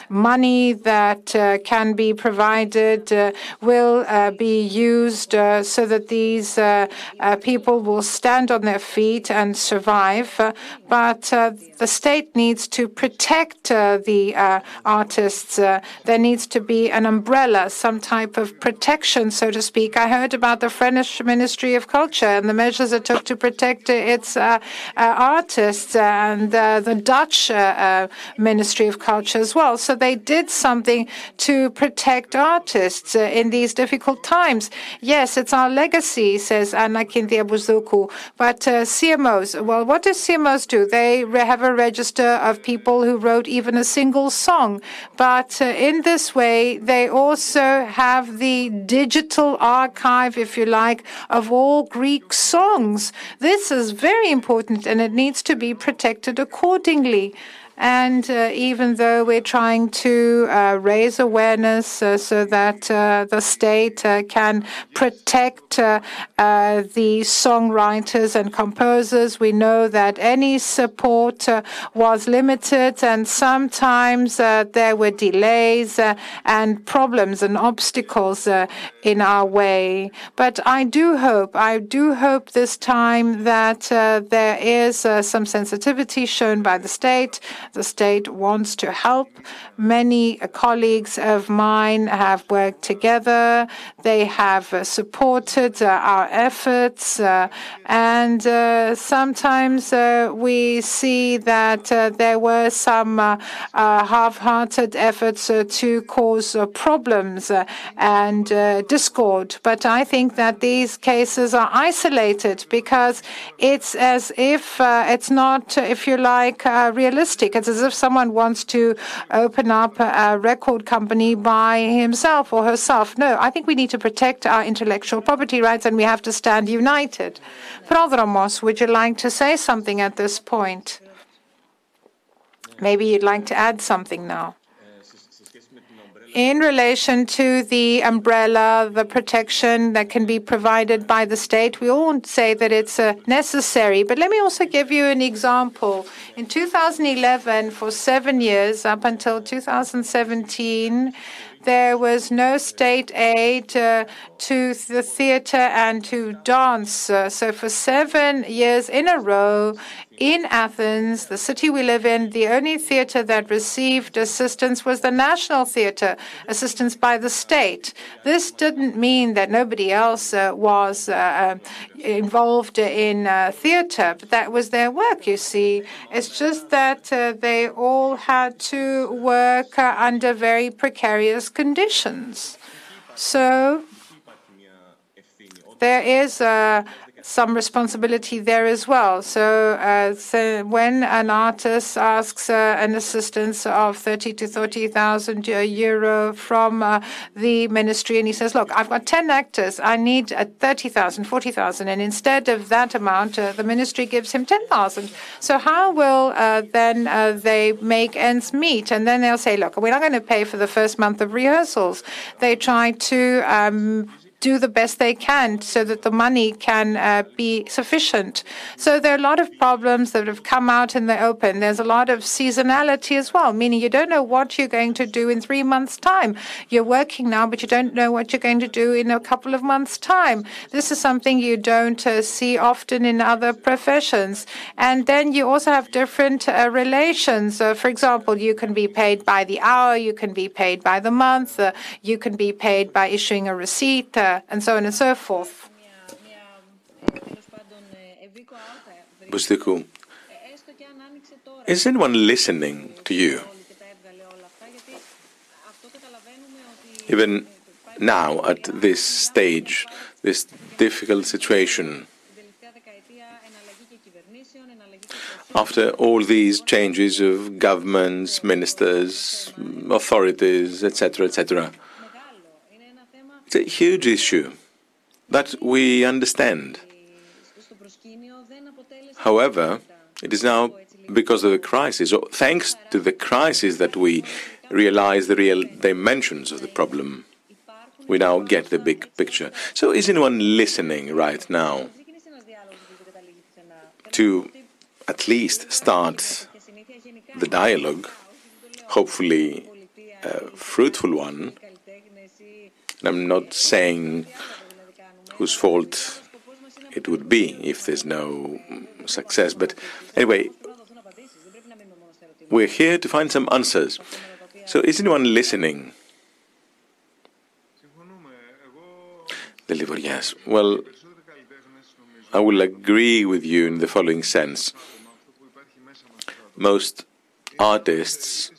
money that can be provided will be used so that these people will stand on their feet and survive. but the state needs to protect uh, the uh, artists. Uh, there needs to be an umbrella, some type of protection, so to speak. I heard about the French Ministry of Culture and the measures it took to protect its artists and the Dutch Ministry of Culture as well. So they did something to protect artists uh, in these difficult times. Yes, it's our legacy, says Anna Kynthia Bousdoukou. But uh, CMOs, well, what do CMOs do? They have a register of people who wrote even a single song. But uh, in this way, they also have the digital archive, if you like, of all Greek songs. This is very important and it needs to be protected accordingly. And uh, even though we're trying to uh, raise awareness uh, so that uh, the state uh, can protect uh, the songwriters and composers, we know that any support was limited and sometimes there were delays and problems and obstacles in our way. But I do hope, I do hope this time that there is some sensitivity shown by the state the state wants to help. Many uh, colleagues of mine have worked together. They have uh, supported uh, our efforts. Uh, and uh, sometimes uh, we see that there were some half-hearted efforts to cause problems and discord. But I think that these cases are isolated because it's as if it's not, if you like, realistic. It's as if someone wants to open up a record company by himself or herself. No, I think we need to protect our intellectual property rights and we have to stand united. Prodromos, would you like to say something at this point? Maybe you'd like to add something now in relation to the umbrella, the protection that can be provided by the state, we all say that it's uh, necessary. But let me also give you an example. In 2011, for seven years, up until 2017, there was no state aid uh, to the theater and to dance. Uh, so for seven years in a row, in Athens, the city we live in, the only theater that received assistance was the National Theater, assistance by the state. This didn't mean that nobody else uh, was uh, uh involved in uh, theater, but that was their work, you see. It's just that uh, they all had to work uh, under very precarious conditions. So there is a some responsibility there as well. So, uh, so when an artist asks uh, an assistance of 30 to 30,000 euro from uh, the ministry and he says, look, I've got 10 actors, I need uh, 30,000, 40,000. And instead of that amount, uh, the ministry gives him 10,000. So how will uh, then they make ends meet? And then they'll say, look, we're not going to pay for the first month of rehearsals. They try to um, do the best they can so that the money can uh, be sufficient. So there are a lot of problems that have come out in the open. There's a lot of seasonality as well, meaning you don't know what you're going to do in three months' time. You're working now, but you don't know what you're going to do in a couple of months' time. This is something you don't uh, see often in other professions. And then you also have different uh, relations. Uh, for example, you can be paid by the hour, you can be paid by the month, uh, you can be paid by issuing a receipt and so on and so forth. Is anyone listening to you? Even now, at this stage, this difficult situation, after all these changes of governments, ministers, authorities, etc., etc. It's a huge issue that we understand. However, it is now because of the crisis, or thanks to the crisis, that we realize the real dimensions of the problem. We now get the big picture. So, is anyone listening right now to at least start the dialogue, hopefully a fruitful one? And I'm not saying whose fault it would be if there's no success, but anyway, we're here to find some answers. So, is anyone listening? Delivorias. Well, I will agree with you in the following sense. Most artists,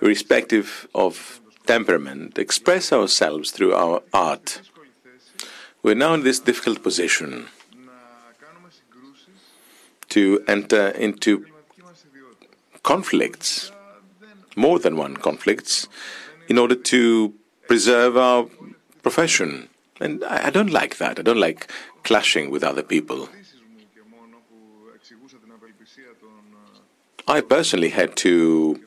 irrespective of temperament, express ourselves through our art. We're now in this difficult position to enter into conflicts, more than one conflicts, in order to preserve our profession. And I, don't like that. I don't like clashing with other people. I personally had to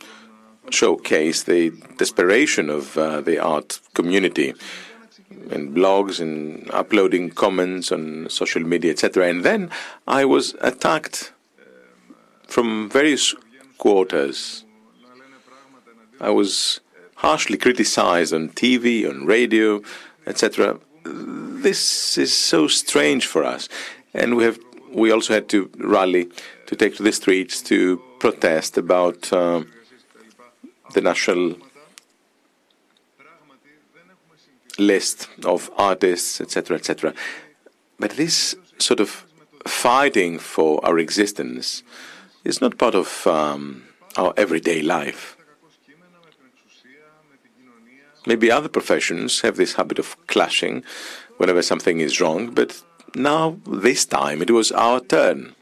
showcase the desperation of uh, the art community in blogs and uploading comments on social media, etc. And then I was attacked from various quarters. I was harshly criticized on TV, on radio, etc. This is so strange for us, and we have we also had to rally to take to the streets to protest about uh, the national list of artists, etc., etc. But this sort of fighting for our existence is not part of um, our everyday life. Maybe other professions have this habit of clashing whenever something is wrong, but now, this time, it was our turn.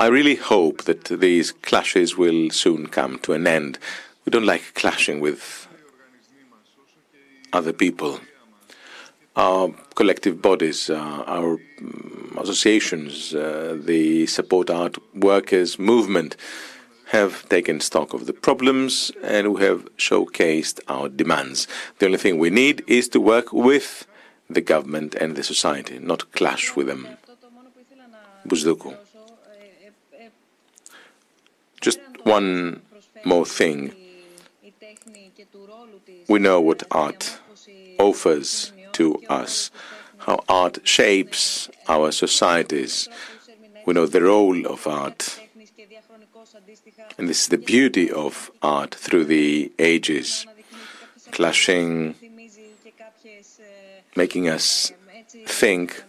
I really hope that these clashes will soon come to an end. We don't like clashing with other people. Our collective bodies, uh, our um, associations, uh, the support art workers movement have taken stock of the problems and we have showcased our demands. The only thing we need is to work with the government and the society, not clash with them. Bousdoukou. Just one more thing. We know what art offers to us, how art shapes our societies. We know the role of art and this is the beauty of art through the ages, clashing, making us think,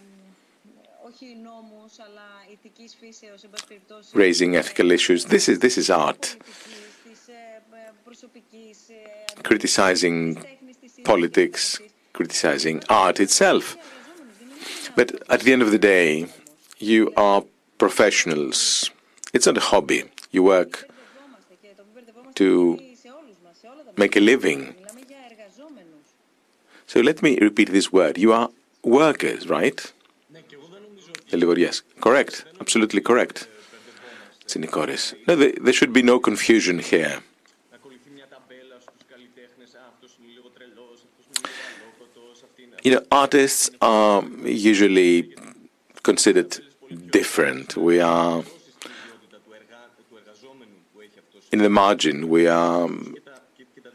raising ethical issues. This is, this is art. Criticizing politics, criticizing art itself. But at the end of the day, you are professionals. It's not a hobby. You work to make a living. So let me repeat this word. You are workers, right? Yes, correct. Absolutely correct. Tsinikoris. No, there, should be no confusion here. You know, artists are usually considered different. We are in the margin. We are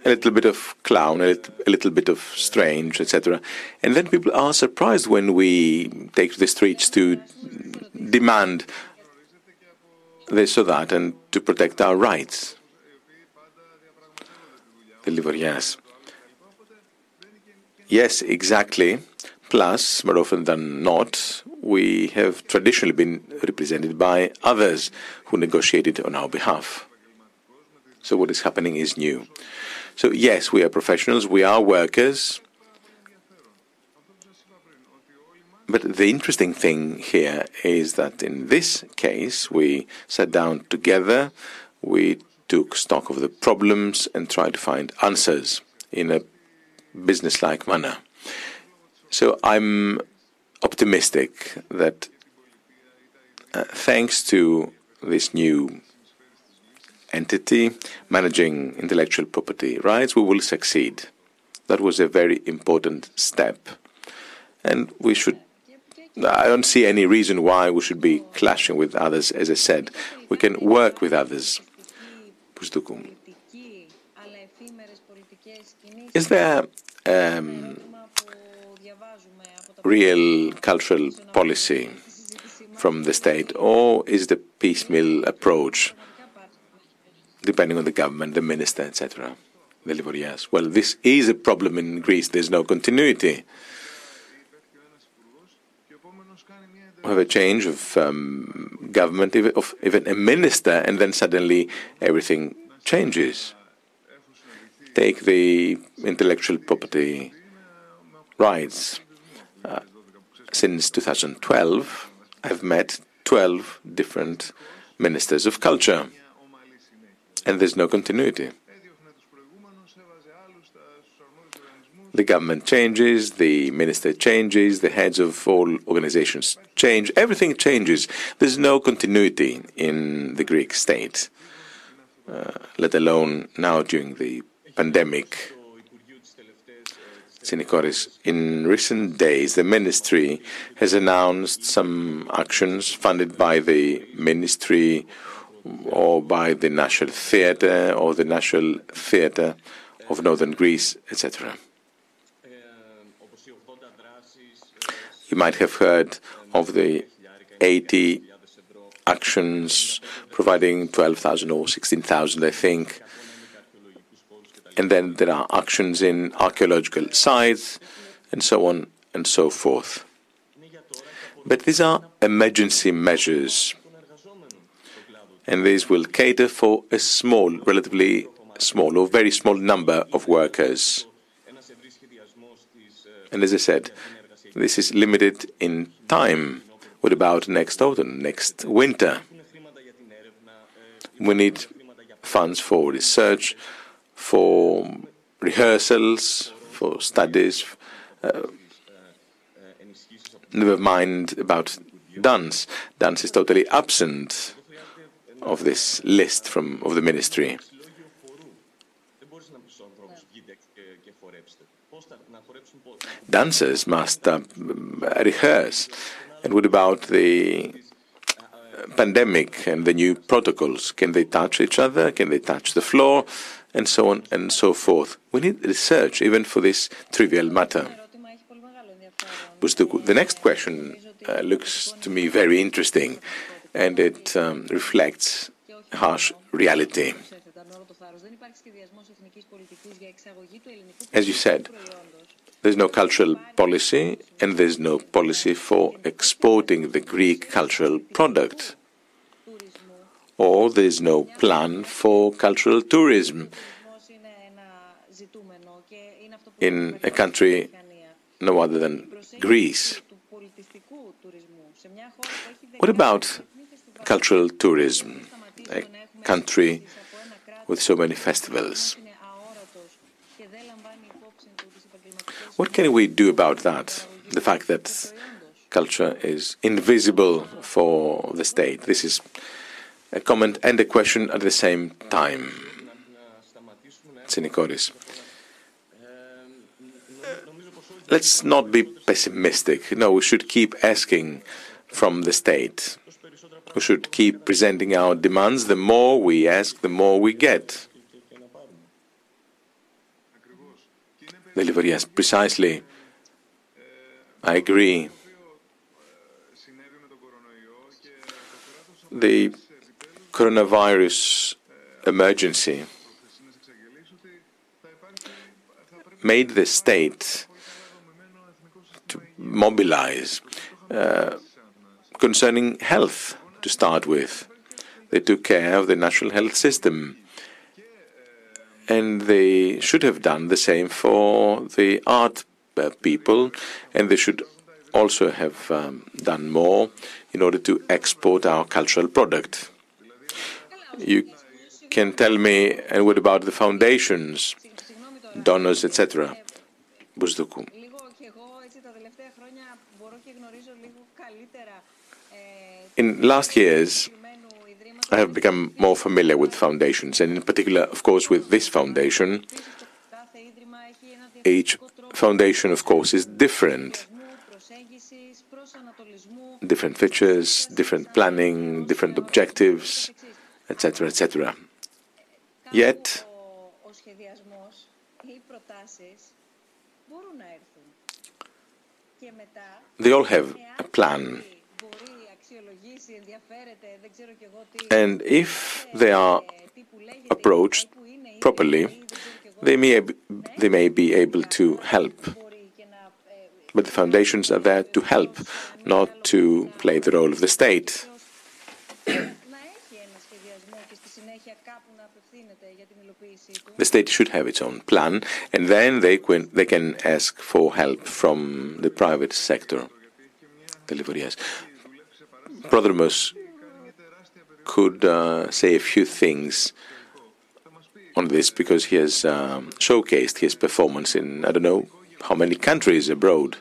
a little bit of clown, a little, a little bit of strange, etc. And then people are surprised when we take to the streets to demand this or that and to protect our rights. The yes. Yes, exactly. Plus, more often than not, we have traditionally been represented by others who negotiated on our behalf. So what is happening is new. So yes, we are professionals, we are workers. But the interesting thing here is that in this case, we sat down together, we took stock of the problems and tried to find answers in a business-like manner. So I'm optimistic that uh, thanks to this new entity managing intellectual property rights, we will succeed. That was a very important step. And we should, I don't see any reason why we should be clashing with others. As I said, we can work with others. Is there um, real cultural policy from the state, or is the piecemeal approach, depending on the government, the minister, etc.? The Well, this is a problem in Greece. There's no continuity. We have a change of um, government, of even a minister, and then suddenly everything changes. Take the intellectual property rights. Uh, since 2012, I've met 12 different ministers of culture, and there's no continuity. The government changes, the minister changes, the heads of all organizations change, everything changes. There's no continuity in the Greek state, uh, let alone now during the pandemic. Tsinikoris, in recent days, the ministry has announced some actions funded by the ministry or by the National Theatre or the National Theatre of Northern Greece, etc. You might have heard of the 80 actions providing 12,000 or 16,000, I think. And then there are actions in archaeological sites and so on and so forth. But these are emergency measures, and these will cater for a small, relatively small or very small number of workers. And as I said, this is limited in time. What about next autumn, next winter? We need funds for research, for rehearsals, for studies. Uh, never mind about dance. Dance is totally absent of this list from of the ministry. dancers must uh, rehearse. And what about the pandemic and the new protocols? Can they touch each other? Can they touch the floor? And so on and so forth. We need research even for this trivial matter. The next question uh, looks to me very interesting and it um, reflects harsh reality. As you said, there's no cultural policy, and there's no policy for exporting the Greek cultural product. Or there's no plan for cultural tourism in a country no other than Greece. What about cultural tourism? A country with so many festivals. What can we do about that? The fact that culture is invisible for the state. This is a comment and a question at the same time. Tsinikoris. Let's not be pessimistic. No, we should keep asking from the state. We should keep presenting our demands. The more we ask, the more we get. Delivorias, precisely. I agree. The coronavirus emergency made the state to mobilize uh, concerning health to start with. They took care of the national health system. And they should have done the same for the art uh, people, and they should also have um, done more in order to export our cultural product. You can tell me, and what about the foundations, donors, etc.? Bousdoukou. In last years, I have become more familiar with foundations, and in particular, of course, with this foundation. Each foundation, of course, is different. Different features, different planning, different objectives, etc., etc. Yet, they all have a plan. And if they are approached properly, they may, they may be able to help. But the foundations are there to help, not to play the role of the state. The state should have its own plan, and then they can, they can ask for help from the private sector. Prodromos could uh, say a few things on this because he has um, showcased his performance in I don't know how many countries abroad.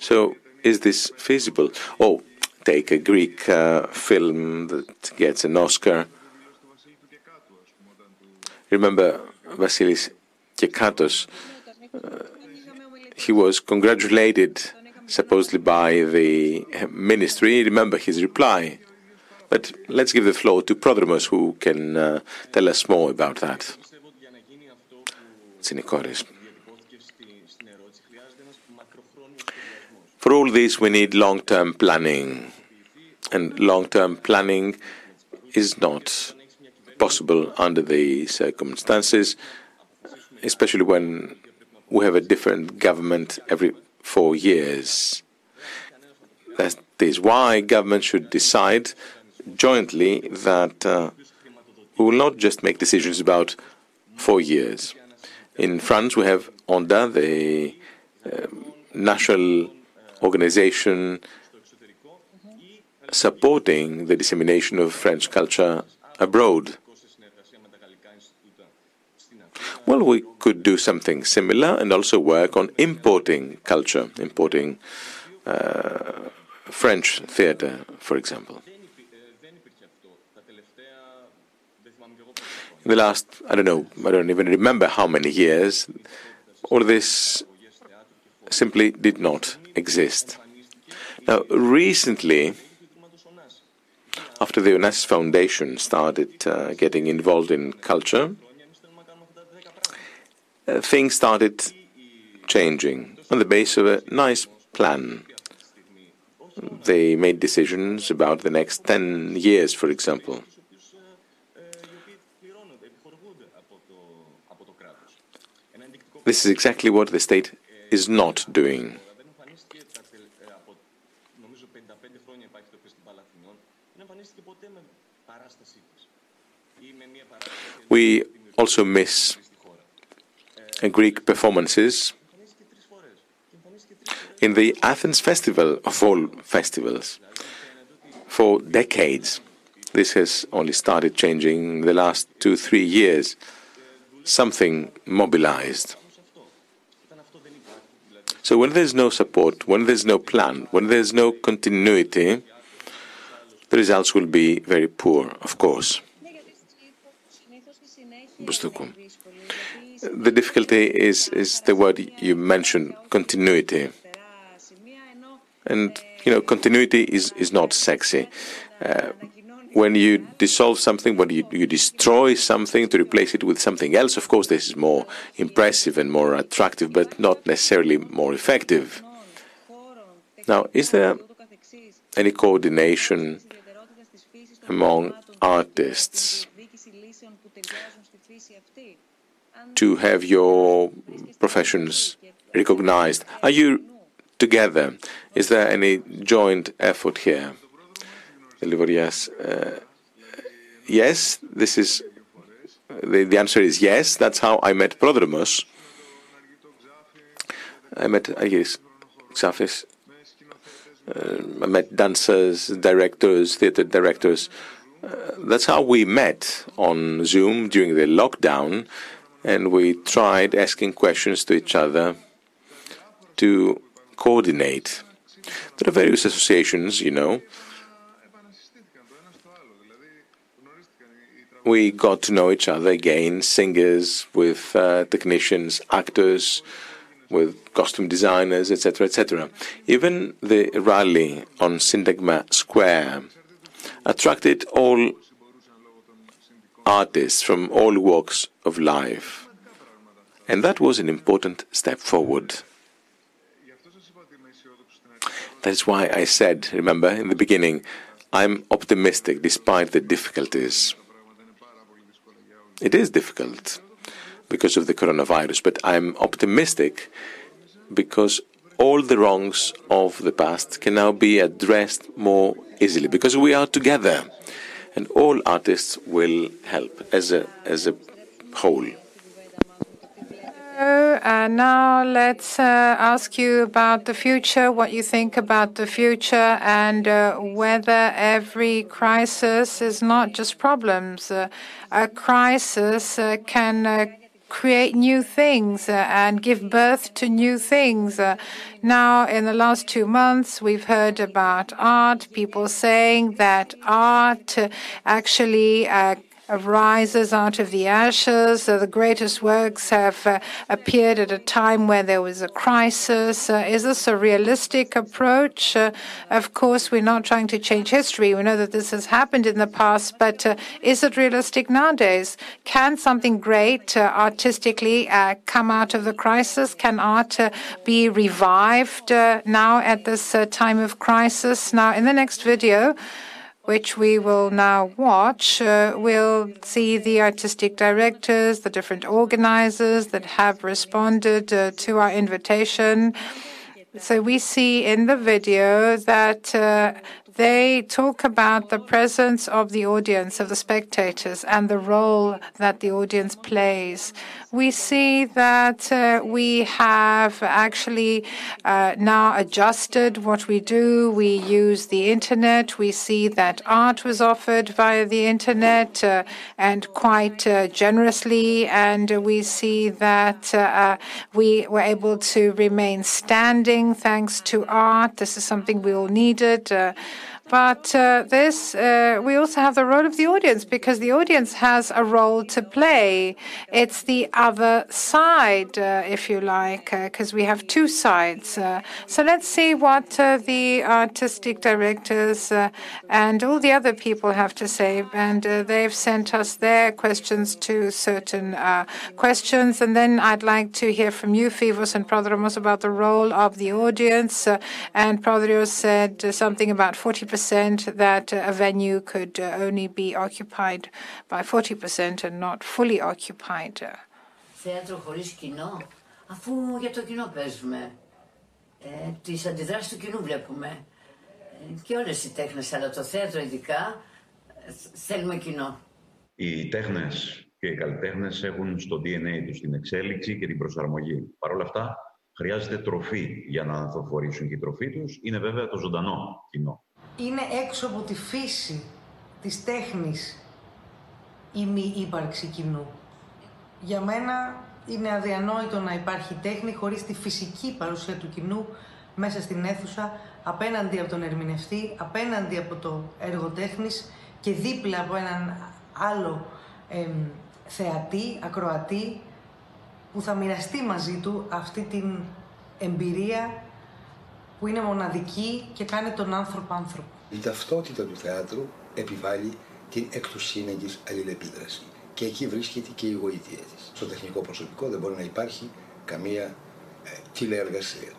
So is this feasible? Oh, take a Greek uh, film that gets an Oscar. Remember Vasilis Kekatos? Uh, he was congratulated supposedly by the ministry. Remember his reply. But let's give the floor to Prodromos, who can uh, tell us more about that. Tsinikoris. For all this, we need long-term planning, and long-term planning is not possible under the circumstances, especially when we have a different government every four years. That is why government should decide jointly that uh, we will not just make decisions about four years. In France, we have ONDA, the uh, national organization supporting the dissemination of French culture abroad. Well, we could do something similar and also work on importing culture, importing uh, French theatre, for example. In the last, I don't know, I don't even remember how many years, all this simply did not exist. Now, recently, after the Onassis Foundation started uh, getting involved in culture, Uh, things started changing on the basis of a nice plan. They made decisions about the next 10 years, for example. This is exactly what the state is not doing. We also miss Greek performances in the Athens Festival of all festivals. For decades, this has only started changing in the last two, three years. Something mobilized. So when there's no support, when there's no plan, when there's no continuity, the results will be very poor, of course. The difficulty is, is the word you mentioned, continuity. And, you know, continuity is, is not sexy. Uh, when you dissolve something, when you, you destroy something to replace it with something else, of course, this is more impressive and more attractive, but not necessarily more effective. Now, is there any coordination among artists to have your professions recognized? Are you together? Is there any joint effort here? Uh, yes, this is the, the answer is yes. That's how I met Prodromos. I met Agis Xafis uh, I met dancers, directors, theatre directors. Uh, that's how we met on Zoom during the lockdown, and we tried asking questions to each other to coordinate. There are various associations, you know. We got to know each other again, singers with uh, technicians, actors with costume designers, etc., etc. Even the rally on Syntagma Square attracted all artists from all walks of life. And that was an important step forward. That is why I said, remember, in the beginning, I'm optimistic despite the difficulties. It is difficult because of the coronavirus, but I'm optimistic because all the wrongs of the past can now be addressed more easily because we are together and all artists will help as a, as a whole. Uh, now let's uh, ask you about the future, what you think about the future, and uh, whether every crisis is not just problems. Uh, a crisis uh, can uh, create new things uh, and give birth to new things. Uh, now, in the last two months, we've heard about art, people saying that art uh, actually arises out of the ashes. Uh, the greatest works have uh, appeared at a time where there was a crisis. Uh, is this a realistic approach? of course, we're not trying to change history. We know that this has happened in the past, but is it realistic nowadays? Can something great artistically come out of the crisis? Can art be revived now at this time of crisis? Now, in the next video, which we will now watch, uh, we'll see the artistic directors, the different organizers that have responded uh, to our invitation. So we see in the video that uh, they talk about the presence of the audience, of the spectators, and the role that the audience plays. We see that uh, we have actually uh, now adjusted what we do. We use the internet. We see that art was offered via the internet uh, and quite uh, generously. And we see that uh, we were able to remain standing thanks to art. This is something we all needed. But uh, this, uh, we also have the role of the audience because the audience has a role to play. It's the other side, uh, if you like, because uh, we have two sides. Uh, so let's see what uh, the artistic directors and all the other people have to say. And they've sent us their questions to certain questions. And then I'd like to hear from you, Foivos and Prodromos, about the role of the audience. and Prodromos said something about 40% that a venue could only be occupied by 40% and not fully occupied. Θέατρο χωρίς κοινό, αφού για το κοινό παίζουμε. Ε, τις αντιδράσεις του κοινού βλέπουμε. Ε, και όλες οι τέχνες, αλλά το θέατρο ειδικά, θέλουμε κοινό. Οι τέχνες και οι καλλιτέχνες έχουν στο DNA τους την εξέλιξη και την προσαρμογή. Παρ' όλα αυτά, χρειάζεται τροφή για να ανθοφορήσουν και η τροφή τους είναι βέβαια το ζωντανό κοινό είναι έξω από τη φύση της τέχνης η μη ύπαρξη κοινού. Για μένα είναι αδιανόητο να υπάρχει τέχνη χωρίς τη φυσική παρουσία του κοινού μέσα στην αίθουσα, απέναντι από τον ερμηνευτή, απέναντι από το έργο τέχνης και δίπλα από έναν άλλο θεατή, ακροατή, που θα μοιραστεί μαζί του αυτή την εμπειρία που είναι μοναδική και κάνει τον άνθρωπο άνθρωπο. Η ταυτότητα του θεάτρου επιβάλλει την εκ του σύνεγγυς αλληλεπίδραση. Και εκεί βρίσκεται και η γοήτεία της. Στο τεχνικό προσωπικό δεν μπορεί να υπάρχει καμία ε, τηλεεργασία.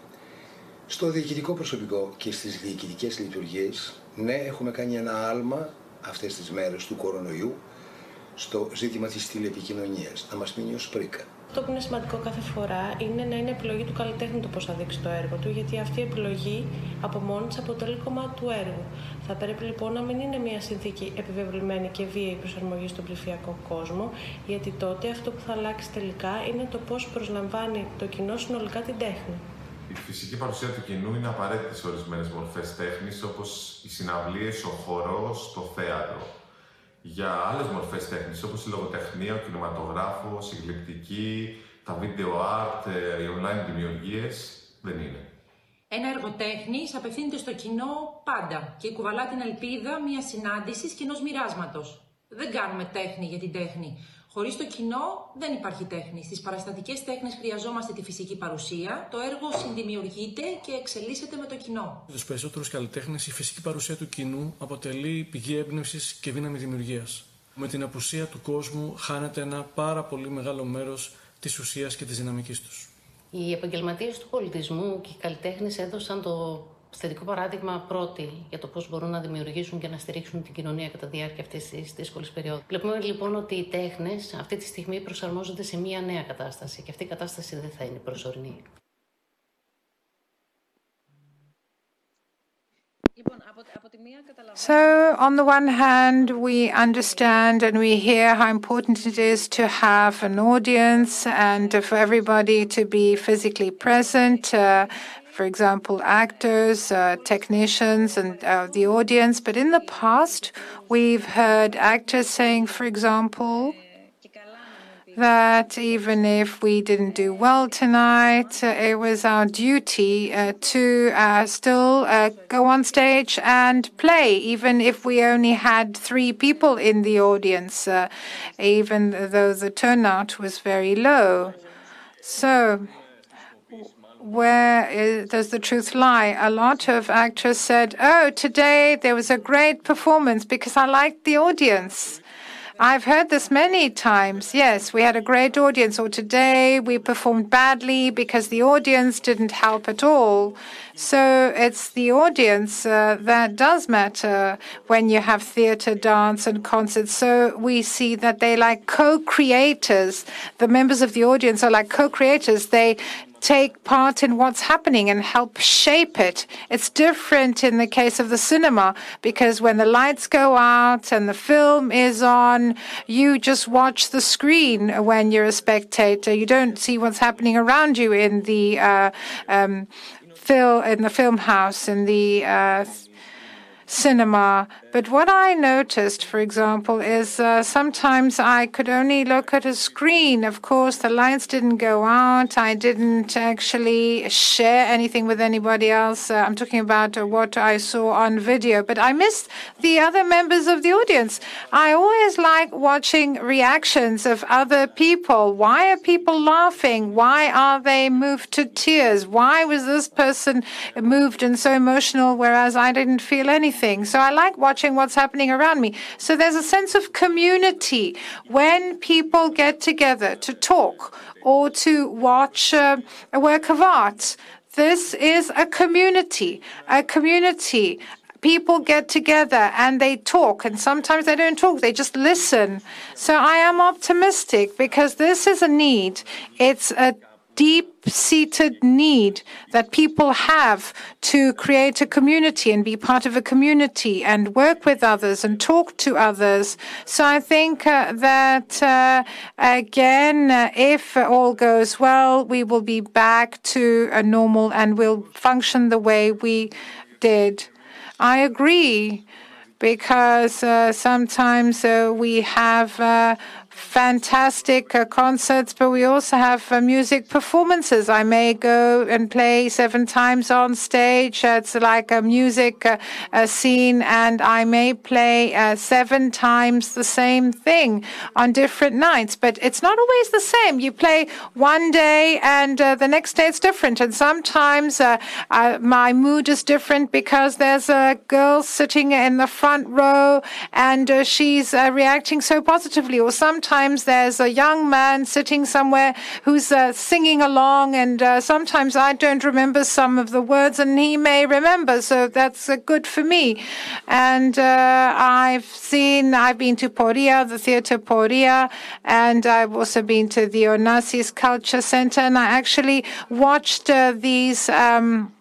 Στο διοικητικό προσωπικό και στις διοικητικές λειτουργίες, ναι, έχουμε κάνει ένα άλμα αυτές τις μέρες του κορονοϊού στο ζήτημα της τηλεπικοινωνίας. Να μας μείνει ως πρίκα. Αυτό που είναι σημαντικό κάθε φορά είναι να είναι επιλογή του καλλιτέχνη το πώς θα δείξει το έργο του, γιατί αυτή η επιλογή από μόνη της αποτελεί κομμάτι του έργου. Θα πρέπει λοιπόν να μην είναι μια συνθήκη επιβεβλημένη και βίαιη προσαρμογή στον ψηφιακό κόσμο, γιατί τότε αυτό που θα αλλάξει τελικά είναι το πώς προσλαμβάνει το κοινό συνολικά την τέχνη. η φυσική παρουσία του κοινού είναι απαραίτητη σε ορισμένες μορφές τέχνης, όπως οι συναυλίες, ο χορός, το θέατρο. Για άλλες μορφές τέχνης, όπως η λογοτεχνία, ο κινηματογράφος, η γλυπτική, τα video art, ε, οι online δημιουργίες, δεν είναι. Ένα έργο τέχνης απευθύνεται στο κοινό πάντα και κουβαλά την ελπίδα μιας συνάντησης και ενός μοιράσματος. Δεν κάνουμε τέχνη για την τέχνη. Χωρίς το κοινό δεν υπάρχει τέχνη. Στις παραστατικές τέχνες χρειαζόμαστε τη φυσική παρουσία. Το έργο συνδημιουργείται και εξελίσσεται με το κοινό. Για τους περισσότερους καλλιτέχνες, η φυσική παρουσία του κοινού αποτελεί πηγή έμπνευσης και δύναμη δημιουργίας. Με την απουσία του κόσμου χάνεται ένα πάρα πολύ μεγάλο μέρος της ουσίας και της δυναμικής τους. Οι επαγγελματίες του πολιτισμού και οι καλλιτέχνες έδωσαν το θετικό παράδειγμα πρώτοι για το πώς μπορούν να δημιουργήσουν και να στηρίξουν την κοινωνία κατά τη διάρκεια αυτής της δύσκολης περίοδου. Βλέπουμε λοιπόν ότι οι τέχνες αυτή τη στιγμή προσαρμόζονται σε μια νέα κατάσταση και αυτή η κατάσταση δεν θα είναι προσωρινή. So, on the one hand, we understand and we hear how important it is to have an audience and for everybody to be physically present. Uh, for example, actors, uh, technicians, and uh, the audience. But in the past, we've heard actors saying, for example, that even if we didn't do well tonight, uh, it was our duty uh, to uh, still uh, go on stage and play, even if we only had three people in the audience, uh, even though the turnout was very low. So, where does the truth lie? A lot of actors said, Oh, today there was a great performance because I liked the audience. I've heard this many times. Yes, we had a great audience, or today we performed badly because the audience didn't help at all. So it's the audience uh, that does matter when you have theater, dance, and concerts. So we see that they like co creators. The members of the audience are like co creators. They take part in what's happening and help shape it. It's different in the case of the cinema because when the lights go out and the film is on, you just watch the screen when you're a spectator. You don't see what's happening around you in the uh, um, film in the film house in the uh, cinema. But what I noticed, for example, is uh, sometimes I could only look at a screen. Of course, the lights didn't go out. I didn't actually share anything with anybody else. Uh, I'm talking about uh, what I saw on video, but I missed the other members of the audience. I always like watching reactions of other people. Why are people laughing? Why are they moved to tears? Why was this person moved and so emotional, whereas I didn't feel anything? So I like watching what's happening around me. So there's a sense of community when people get together to talk or to watch uh, a work of art. This is a community, a community. People get together and they talk, and sometimes they don't talk, they just listen. So I am optimistic because this is a need. It's a deep seated need that people have to create a community and be part of a community and work with others and talk to others. So I think uh, that, uh, again, uh, if all goes well, we will be back to a normal and will function the way we did. I agree because uh, sometimes uh, we have uh, fantastic uh, concerts, but we also have uh, music performances. I may go and play seven times on stage. Uh, it's like a music uh, scene, and I may play uh, seven times the same thing on different nights. But it's not always the same. You play one day, and the next day it's different. And sometimes my mood is different because there's a girl sitting in the front row, and she's reacting so positively, or sometimes sometimes there's a young man sitting somewhere who's uh, singing along, and uh, sometimes I don't remember some of the words, and he may remember. So that's uh, good for me. And uh, I've seen, I've been to Poreia, the theater Poreia, and I've also been to the Onassis Culture Center, and I actually watched uh, these. Um,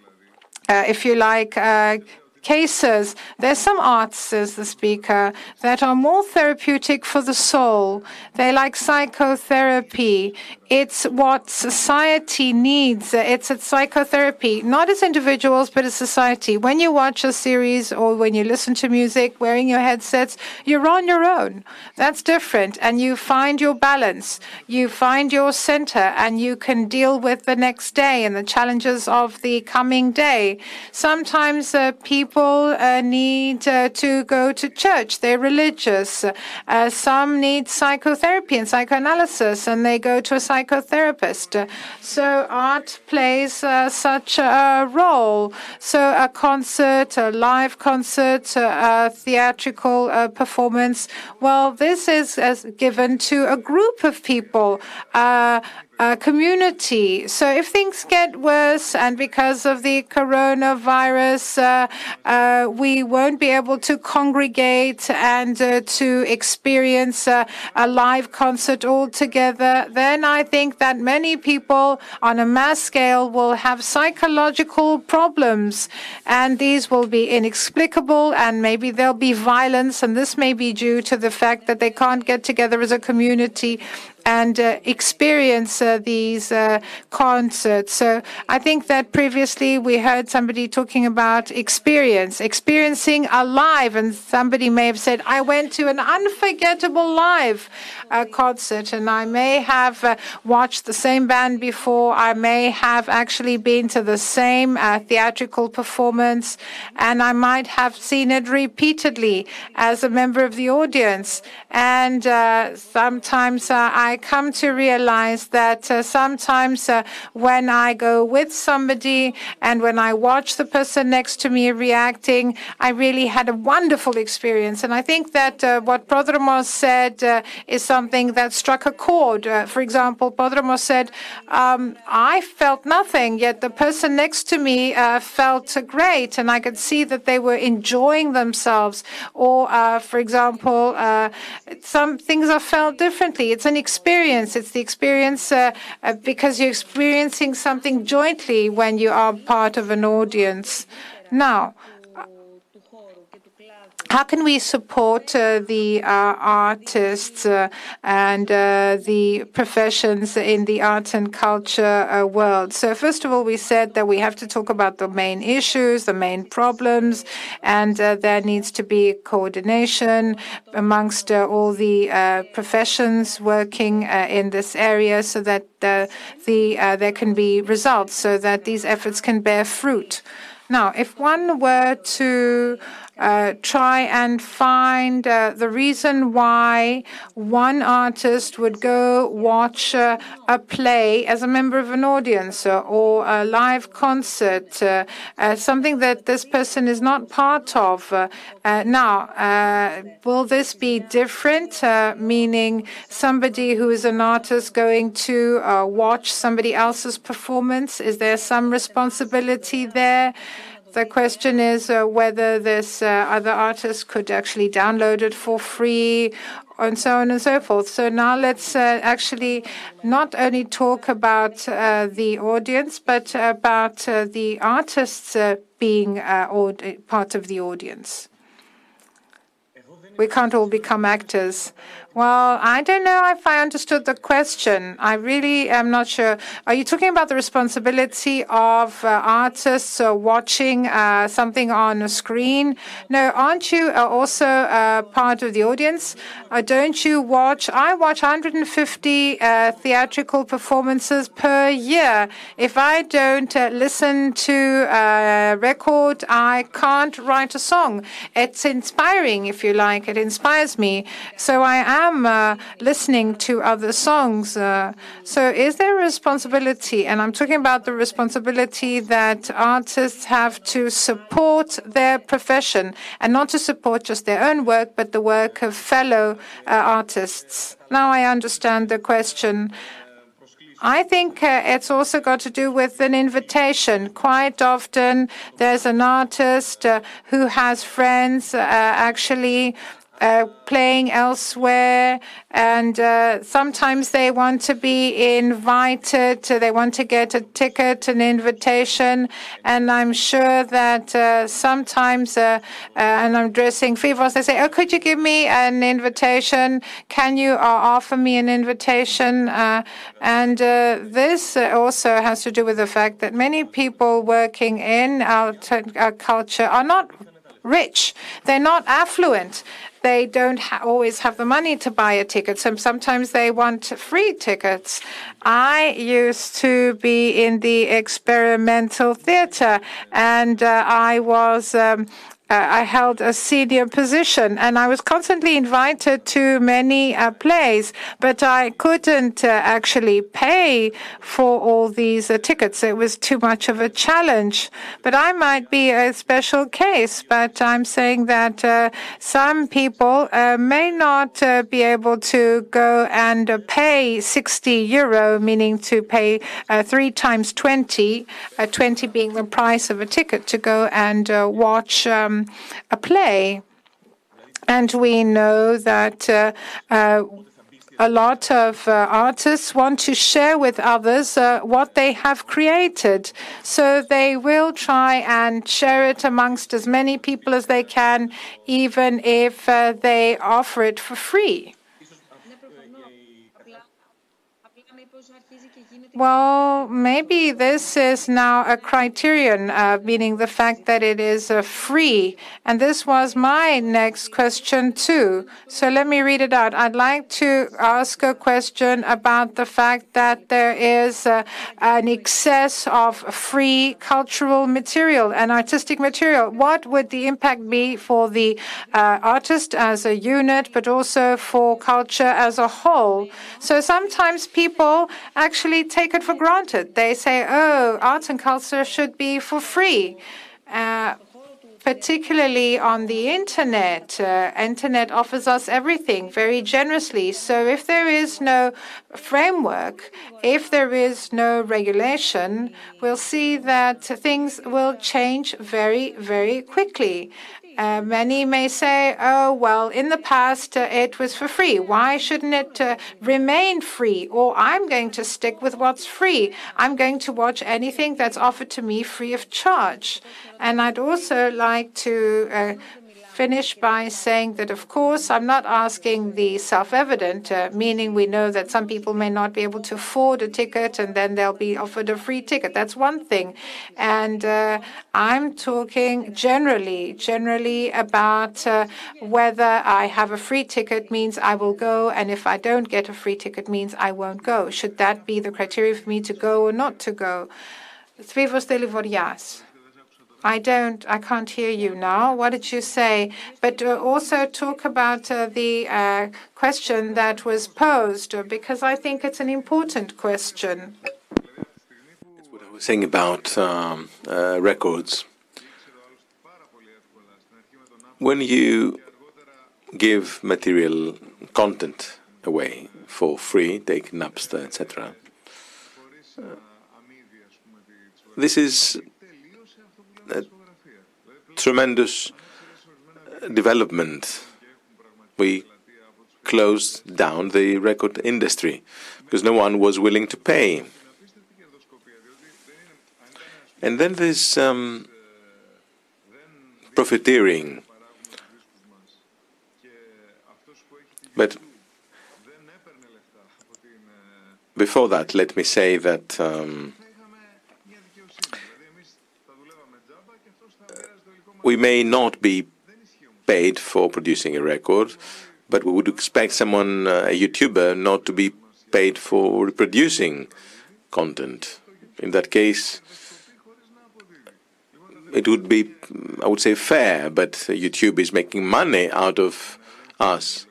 uh, if you like, uh, cases, there's some arts, says the speaker, that are more therapeutic for the soul. They like psychotherapy. It's what society needs. It's a psychotherapy, not as individuals, but as society. When you watch a series or when you listen to music wearing your headsets, you're on your own. That's different. And you find your balance, you find your center, and you can deal with the next day and the challenges of the coming day. Sometimes uh, people uh, need uh, to go to church, they're religious. Uh, some need psychotherapy and psychoanalysis, and they go to a psychotherapist. So art plays uh, such a role. So a concert, a live concert, a theatrical uh, performance, well, this is given to a group of people. Uh, uh, community. So if things get worse and because of the coronavirus, uh, uh, we won't be able to congregate and uh, to experience uh, a live concert all together, then I think that many people on a mass scale will have psychological problems and these will be inexplicable and maybe there'll be violence and this may be due to the fact that they can't get together as a community and uh, experience uh, these uh, concerts. So I think that previously we heard somebody talking about experience, experiencing a live, and somebody may have said, I went to an unforgettable live concert, and I may have watched the same band before. I may have actually been to the same theatrical performance, and I might have seen it repeatedly as a member of the audience. And sometimes I I come to realize that uh, sometimes uh, when I go with somebody and when I watch the person next to me reacting, I really had a wonderful experience. And I think that uh, what Prodromos said uh, is something that struck a chord. Uh, for example, Prodromos said, um, I felt nothing, yet the person next to me uh, felt great, and I could see that they were enjoying themselves. Or, for example, some things are felt differently. It's an experience experience. It's the experience uh, uh, because you're experiencing something jointly when you are part of an audience. Now, how can we support uh, the uh, artists uh, and uh, the professions in the art and culture uh, world? So, first of all, we said that we have to talk about the main issues, the main problems, and uh, there needs to be coordination amongst all the professions working in this area so that the, there can be results, so that these efforts can bear fruit. Now, if one were to uh, try and find uh, the reason why one artist would go watch uh, a play as a member of an audience uh, or a live concert, uh, uh, something that this person is not part of. now, will this be different? meaning somebody who is an artist going to watch somebody else's performance? Is there some responsibility there? The question is uh, whether this uh, other artist could actually download it for free and so on and so forth. So now let's uh, actually not only talk about uh, the audience, but about uh, the artists uh, being part of the audience. We can't all become actors. Well, I don't know if I understood the question. I really am not sure. Are you talking about the responsibility of uh, artists uh, watching uh, something on a screen? No, aren't you uh, also uh, part of the audience? Uh, don't you watch? I watch 150 theatrical performances per year. If I don't listen to a record, I can't write a song. It's inspiring, if you like. It inspires me. So I am am uh, listening to other songs. Uh, so is there a responsibility? And I'm talking about the responsibility that artists have to support their profession and not to support just their own work, but the work of fellow uh, artists. Now I understand the question. I think uh, it's also got to do with an invitation. Quite often, there's an artist uh, who has friends uh, actually uh, playing elsewhere, and uh, sometimes they want to be invited, they want to get a ticket, an invitation, and I'm sure that uh, sometimes, uh, uh, and I'm dressing Foivos, they say, oh, could you give me an invitation? Can you offer me an invitation? and this also has to do with the fact that many people working in our, our culture are not rich. They're not affluent. They don't ha always have the money to buy a ticket. So sometimes they want free tickets. I used to be in the experimental theater and uh, I was um, I held a senior position and I was constantly invited to many uh, plays, but I couldn't uh, actually pay for all these uh, tickets. It was too much of a challenge. But I might be a special case, but I'm saying that uh, some people uh, may not be able to go and pay 60 euro, meaning to pay three times 20, 20 being the price of a ticket to go and watch um, a play. And we know that uh, uh, a lot of uh, artists want to share with others uh, what they have created. So they will try and share it amongst as many people as they can, even if uh, they offer it for free. Well, maybe this is now a criterion, uh, meaning the fact that it is free. And this was my next question, too. So let me read it out. I'd like to ask a question about the fact that there is uh, an excess of free cultural material and artistic material. What would the impact be for the uh, artist as a unit, but also for culture as a whole? So sometimes people actually take take it for granted. They say, oh, arts and culture should be for free. Uh, particularly on the internet. Uh, internet offers us everything very generously. So if there is no framework, if there is no regulation, we'll see that things will change very, very quickly. Uh, many may say, oh, well, in the past uh, it was for free. Why shouldn't it uh, remain free? Or I'm going to stick with what's free. I'm going to watch anything that's offered to me free of charge. And I'd also like to uh, finish by saying that, of course, I'm not asking the self evident, uh, meaning we know that some people may not be able to afford a ticket and then they'll be offered a free ticket. That's one thing. And uh, I'm talking generally, generally about uh, whether I have a free ticket means I will go, and if I don't get a free ticket means I won't go. Should that be the criteria for me to go or not to go? Sfivos Delivorias. I don't, I can't hear you now. What did you say? But uh, also talk about uh, the uh, question that was posed, because I think it's an important question. It's what I was saying about um, uh, records. When you give material content away for free, take Napster, etc., uh, this is tremendous development. We closed down the record industry because no one was willing to pay. And then there's um, profiteering. But before that, let me say that um, we may not be paid for producing a record, but we would expect someone, uh, a YouTuber, not to be paid for reproducing content. In that case, it would be, I would say, fair, but YouTube is making money out of us.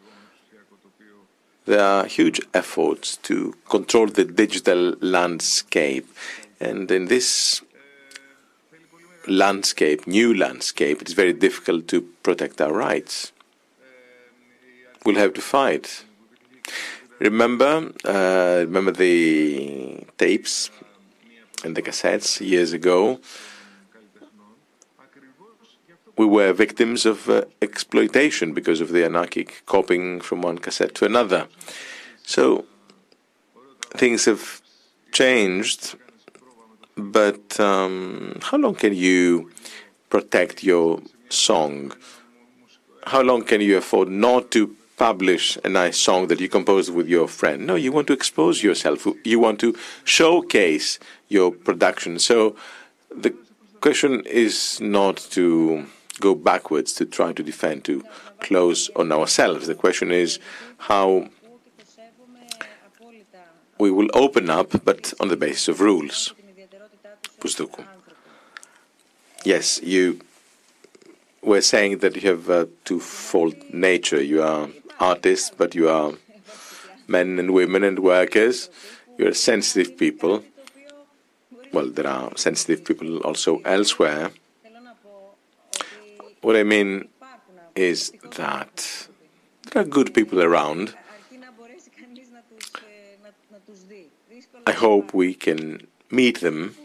There are huge efforts to control the digital landscape, and in this landscape, new landscape, it's very difficult to protect our rights. We'll have to fight. Remember, uh, remember the tapes and the cassettes years ago. we were victims of uh, exploitation because of the anarchic copying from one cassette to another. So things have changed, but um, how long can you protect your song? How long can you afford not to publish a nice song that you composed with your friend? No, you want to expose yourself. You want to showcase your production. So the question is not to go backwards to try to defend, to close on ourselves. The question is how we will open up, but on the basis of rules. Bousdoukou. Yes, you were saying that you have a twofold nature. You are artists, but you are men and women and workers. You're sensitive people. Well, there are sensitive people also elsewhere. What I mean is that there are good people around. I hope we can meet them.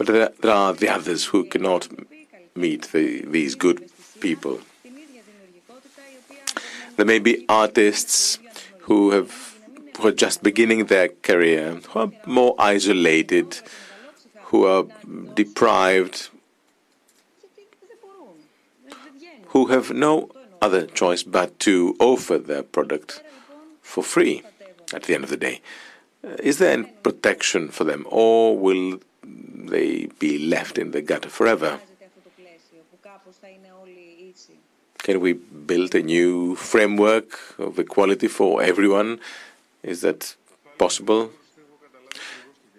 But there, there are the others who cannot meet the, these good people. There may be artists who have who are just beginning their career, who are more isolated, who are deprived, who have no other choice but to offer their product for free at the end of the day. Is there any protection for them, or will they be left in the gutter forever? Can we build a new framework of equality for everyone? Is that possible?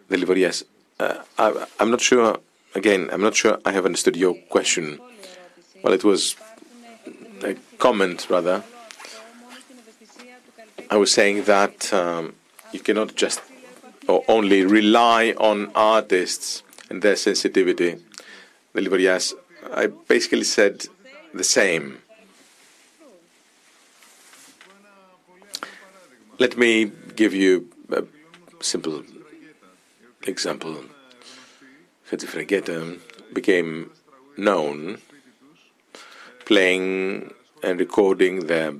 Delivorias. Uh, I, I'm not sure, again, I'm not sure I have understood your question. Well, it was a comment, rather. I was saying that um, you cannot just or only rely on artists and their sensitivity. Delivorias. I basically said the same. Let me give you a simple example. Hatzi Fregeta became known playing and recording their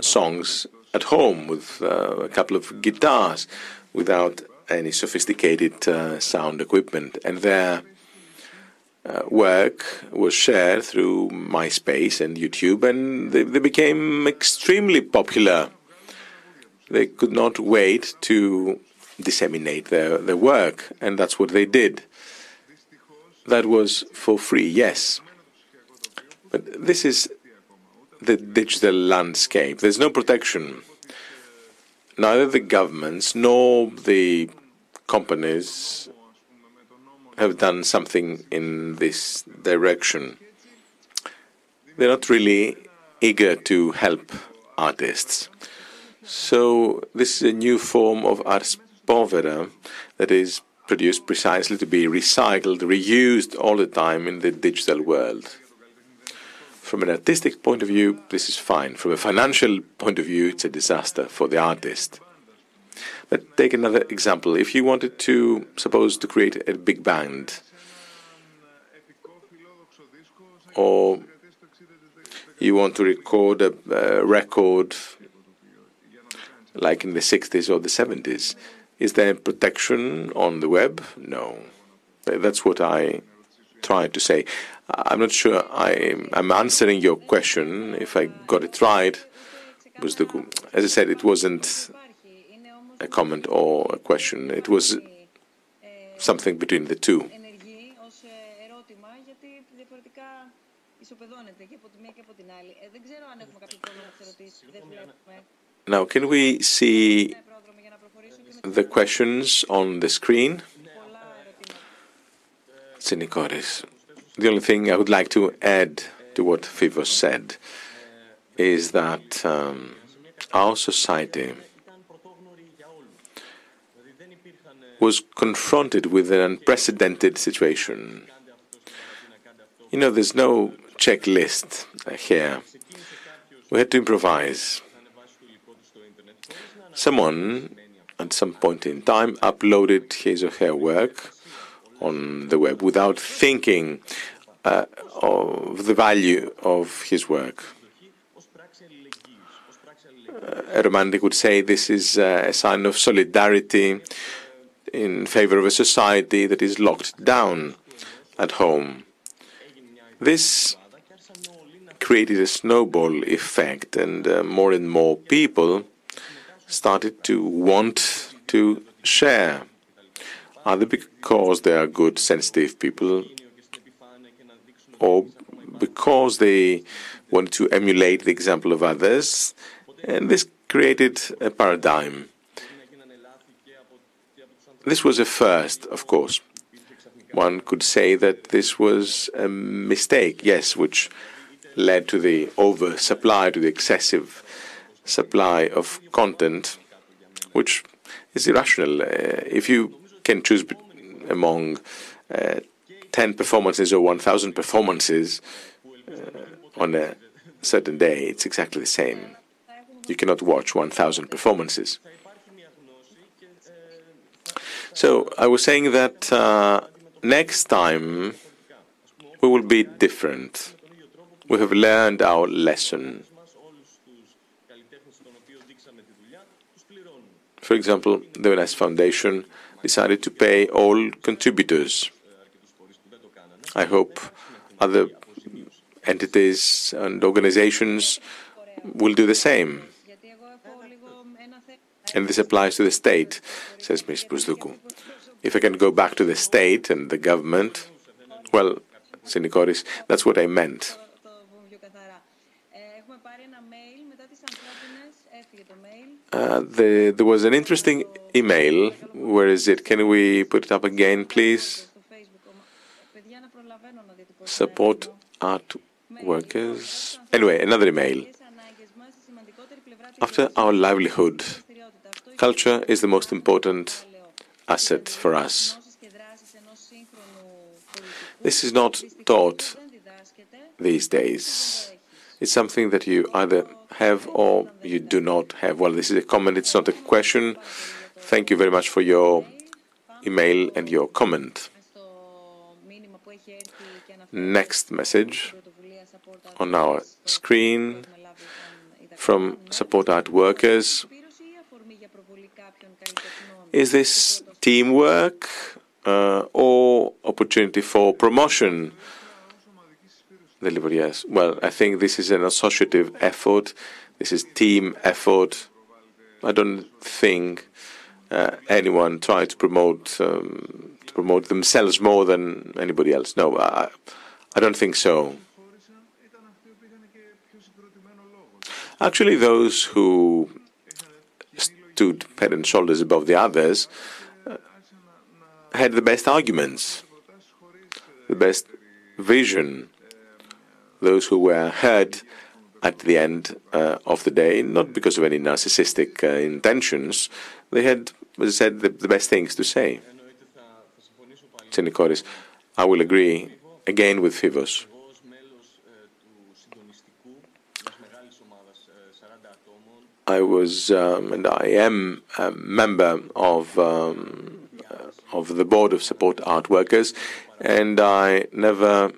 songs at home with uh, a couple of guitars without any sophisticated uh, sound equipment. And their uh, work was shared through MySpace and YouTube, and they, they became extremely popular they could not wait to disseminate their, their work, and that's what they did. That was for free, yes. But this is the digital landscape. There's no protection. Neither the governments nor the companies have done something in this direction. They're not really eager to help artists. So this is a new form of ars povera that is produced precisely to be recycled, reused all the time in the digital world. From an artistic point of view, this is fine. From a financial point of view, it's a disaster for the artist. But take another example. If you wanted to, suppose, to create a big band, or you want to record a, a record like in the 60s or the 70s. Is there protection on the web? No. That's what I tried to say. I'm not sure I, am answering your question. If I got it right, as I said, it wasn't a comment or a question. It was something between the two. Now, can we see the questions on the screen? Tsinikoris. The only thing I would like to add to what Foivos said is that um, our society was confronted with an unprecedented situation. You know, there's no checklist here. We had to improvise. Someone at some point in time uploaded his or her work on the web without thinking uh, of the value of his work. a romantic would say this is a sign of solidarity in favor of a society that is locked down at home. This created a snowball effect, and uh, more and more people started to want to share, either because they are good, sensitive people, or because they wanted to emulate the example of others, and this created a paradigm. This was a first, of course. One could say that this was a mistake, yes, which led to the oversupply, to the excessive supply of content, which is irrational. Uh, if you can choose among uh, 10 performances or 1,000 performances uh, on a certain day, it's exactly the same. You cannot watch 1,000 performances. So I was saying that uh, next time we will be different. We have learned our lesson. For example, the Venice Foundation decided to pay all contributors. I hope other entities and organizations will do the same. And this applies to the state, says Ms. Bousdoukou. If I can go back to the state and the government, well, Tsinikoris, that's what I meant. Uh, the, there was an interesting email. Where is it? Can we put it up again, please? Support art workers. Anyway, another email. After our livelihood, culture is the most important asset for us. This is not taught these days. It's something that you either have or you do not have. Well, this is a comment, it's not a question. Thank you very much for your email and your comment. Next message on our screen from Support Art Workers. Is this teamwork uh, or opportunity for promotion? Delivorias. Well, I think this is an associative effort. This is team effort. I don't think uh, anyone tried to promote um, to promote themselves more than anybody else. No, I, I don't think so. Actually, those who stood head and shoulders above the others uh, had the best arguments, the best vision. Those who were heard at the end uh, of the day, not because of any narcissistic uh, intentions, they had, as I said, the, the best things to say. Tsinikoris, I will agree again with Foivos. I was um, and I am a member of um, uh, of the board of support art workers, and I never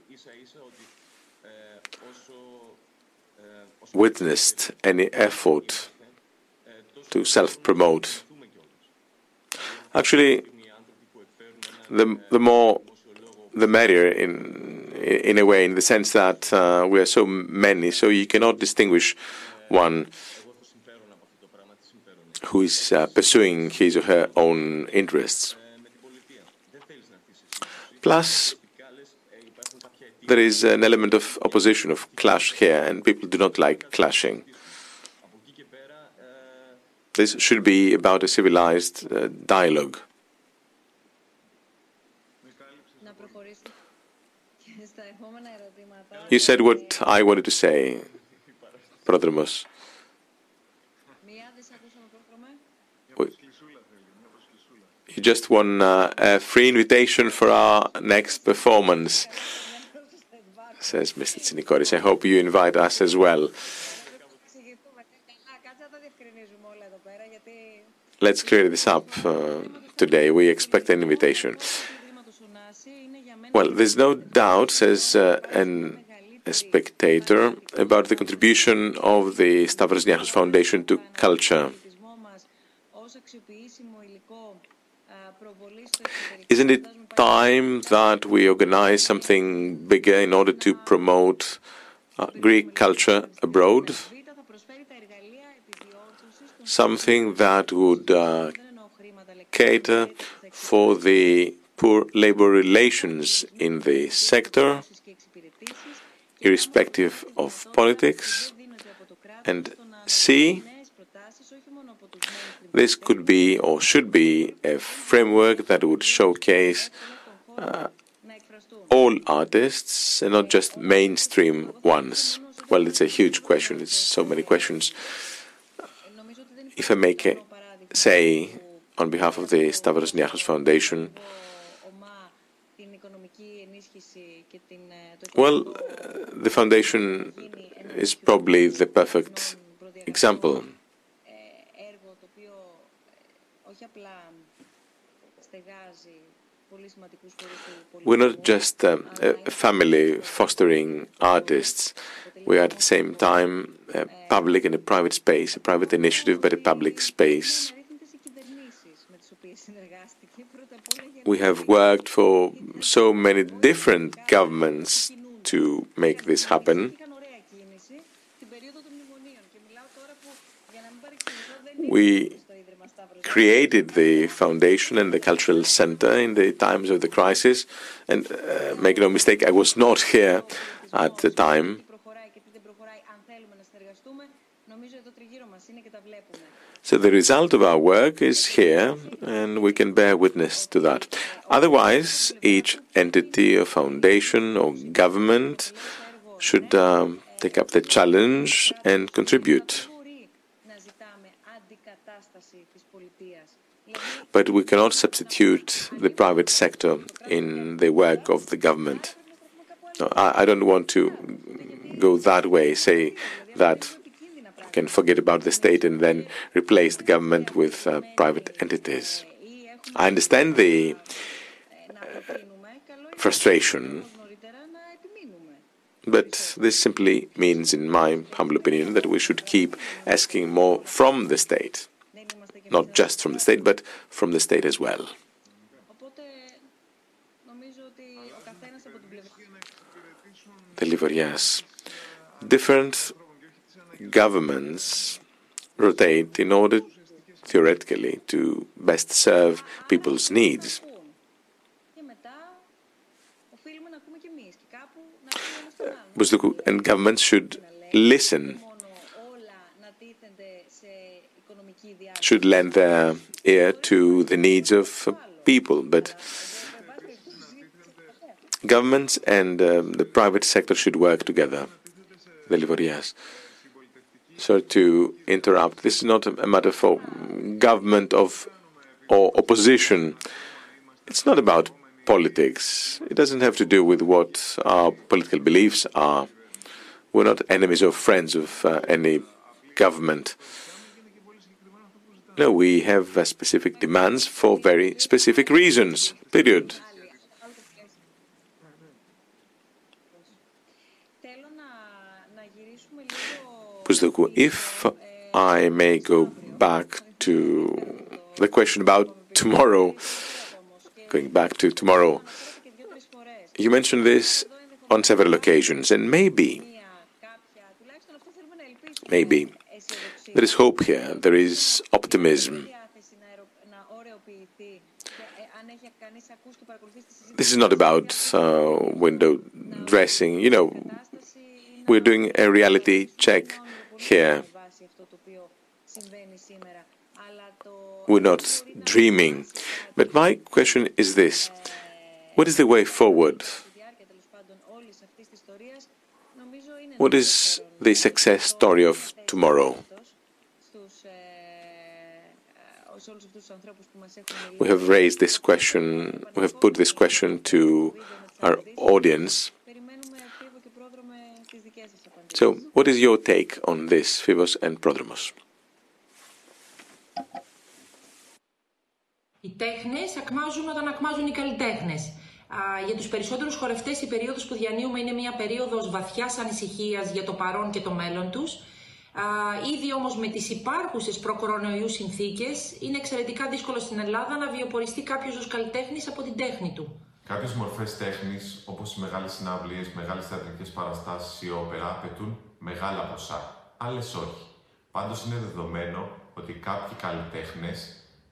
witnessed any effort to self-promote. Actually, the the more the merrier in in a way, in the sense that uh, we are so many, so you cannot distinguish one who is uh, pursuing his or her own interests. Plus, there is an element of opposition, of clash here, and people do not like clashing. This should be about a civilized uh, dialogue. You said what I wanted to say, Prodromos. You just won uh, a free invitation for our next performance, says Mr. Tsinikoris. I hope you invite us as well. Let's clear this up uh, today. We expect an invitation. Well, there's no doubt, says uh, an, a spectator, about the contribution of the Stavros Niarchos Foundation to culture. Isn't it time that we organize something bigger in order to promote uh, Greek culture abroad? Something that would uh, cater for the poor labor relations in the sector, irrespective of politics, and C, this could be or should be a framework that would showcase uh, all artists and not just mainstream ones. Well, it's a huge question. It's so many questions. If I make a, say on behalf of the Stavros Niarchos Foundation, well, uh, the foundation is probably the perfect example. We're not just um, uh, a family fostering artists. We are at the same time a public and a private space, a private initiative, but a public space. We have worked for so many different governments to make this happen. We created the foundation and the cultural center in the times of the crisis. And uh, make no mistake, I was not here at the time. So the result of our work is here, and we can bear witness to that. Otherwise, each entity or foundation or government should um, take up the challenge and contribute. But we cannot substitute the private sector in the work of the government. No, I, I don't want to go that way, say that we can forget about the state and then replace the government with uh, private entities. I understand the uh, frustration, but this simply means, in my humble opinion, that we should keep asking more from the state not just from the state, but from the state as well. Delivorias. Different governments rotate in order, theoretically, to best serve people's needs. And governments should listen should lend their ear to the needs of people. But governments and um, the private sector should work together. Delivorias. So to interrupt, this is not a matter for government of or opposition. It's not about politics. It doesn't have to do with what our political beliefs are. We're not enemies or friends of uh, any government. No, we have uh, specific demands for very specific reasons. Period. If I may go back to the question about tomorrow, going back to tomorrow, you mentioned this on several occasions, and maybe, maybe there is hope here, there is optimism. This is not about uh, window dressing. You know, we're doing a reality check here. We're not dreaming. But my question is this What is the way forward? What is the success story of tomorrow? We have raised this question, we have put this question to our audience. So, what is your take on this, Phivos and Prodromos? Οι τέχνες ακμάζουν όταν ακμάζουν οι καλλιτέχνες. Για τους περισσότερους χορευτές η περίοδος που διανύουμε είναι μια περίοδος βαθιάς ανησυχίας για το παρόν και το μέλλον τους. Ήδη όμως με τις υπάρχουσες προκορονοϊούς συνθήκες είναι εξαιρετικά δύσκολο στην Ελλάδα να βιοποριστεί κάποιος ως καλλιτέχνης από την τέχνη του. Κάποιες μορφές τέχνης, όπως οι μεγάλες συναυλίες, μεγάλες θεατρικές παραστάσεις ή όπερα, απαιτούν μεγάλα ποσά. Άλλες όχι. Πάντως είναι δεδομένο ότι κάποιοι καλλιτέχνες,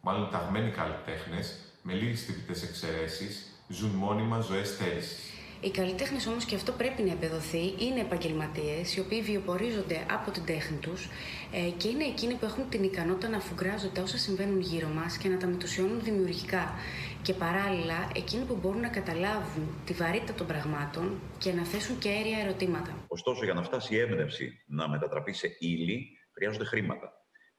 μάλλον ταγμένοι καλλιτέχνες, με λίγες τυπητέ εξαιρέσεις, ζουν μόνιμα ζωές στέρησης. Οι καλλιτέχνες όμως, και αυτό πρέπει να επεδοθεί, είναι επαγγελματίες οι οποίοι βιοπορίζονται από την τέχνη τους ε, και είναι εκείνοι που έχουν την ικανότητα να αφουγκράζονται όσα συμβαίνουν γύρω μας και να τα μετουσιώνουν δημιουργικά. Και παράλληλα, εκείνοι που μπορούν να καταλάβουν τη βαρύτητα των πραγμάτων και να θέσουν και αέρια ερωτήματα. Ωστόσο, για να φτάσει η έμπνευση να μετατραπεί σε ύλη, χρειάζονται χρήματα.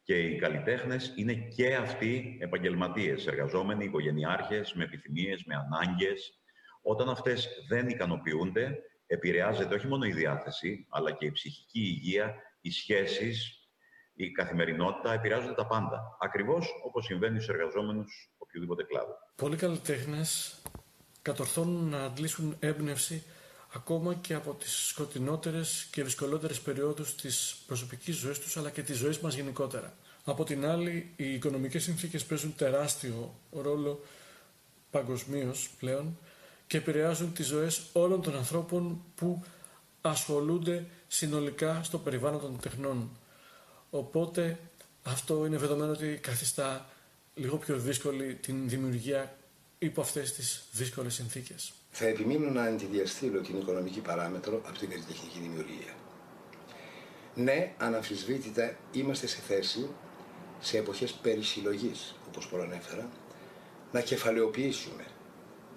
Και οι καλλιτέχνες είναι και αυτοί επαγγελματίες, εργαζόμενοι, οικογενειάρχες, με επιθυμίες, με ανάγκες. Όταν αυτές δεν ικανοποιούνται, επηρεάζεται όχι μόνο η διάθεση, αλλά και η ψυχική υγεία, οι σχέσεις, η καθημερινότητα, επηρεάζονται τα πάντα. Ακριβώς όπως συμβαίνει στους εργαζόμενους οποιοδήποτε κλάδο. Πολλοί καλλιτέχνες κατορθώνουν να αντλήσουν έμπνευση ακόμα και από τις σκοτεινότερες και δυσκολότερες περιόδους της προσωπικής ζωής τους αλλά και της ζωής μας γενικότερα. Από την άλλη, οι οικονομικές συνθήκες παίζουν τεράστιο ρόλο παγκοσμίως πλέον και επηρεάζουν τις ζωές όλων των ανθρώπων που ασχολούνται συνολικά στο περιβάλλον των τεχνών. Οπότε αυτό είναι δεδομένο ότι καθιστά λίγο πιο δύσκολη την δημιουργία υπό αυτές τις δύσκολες συνθήκες. Θα επιμείνω να αντιδιαστήλω την οικονομική παράμετρο από την καλλιτεχνική δημιουργία. Ναι, αναμφισβήτητα είμαστε σε θέση, σε εποχές περισυλλογής, όπως προανέφερα, να κεφαλαιοποιήσουμε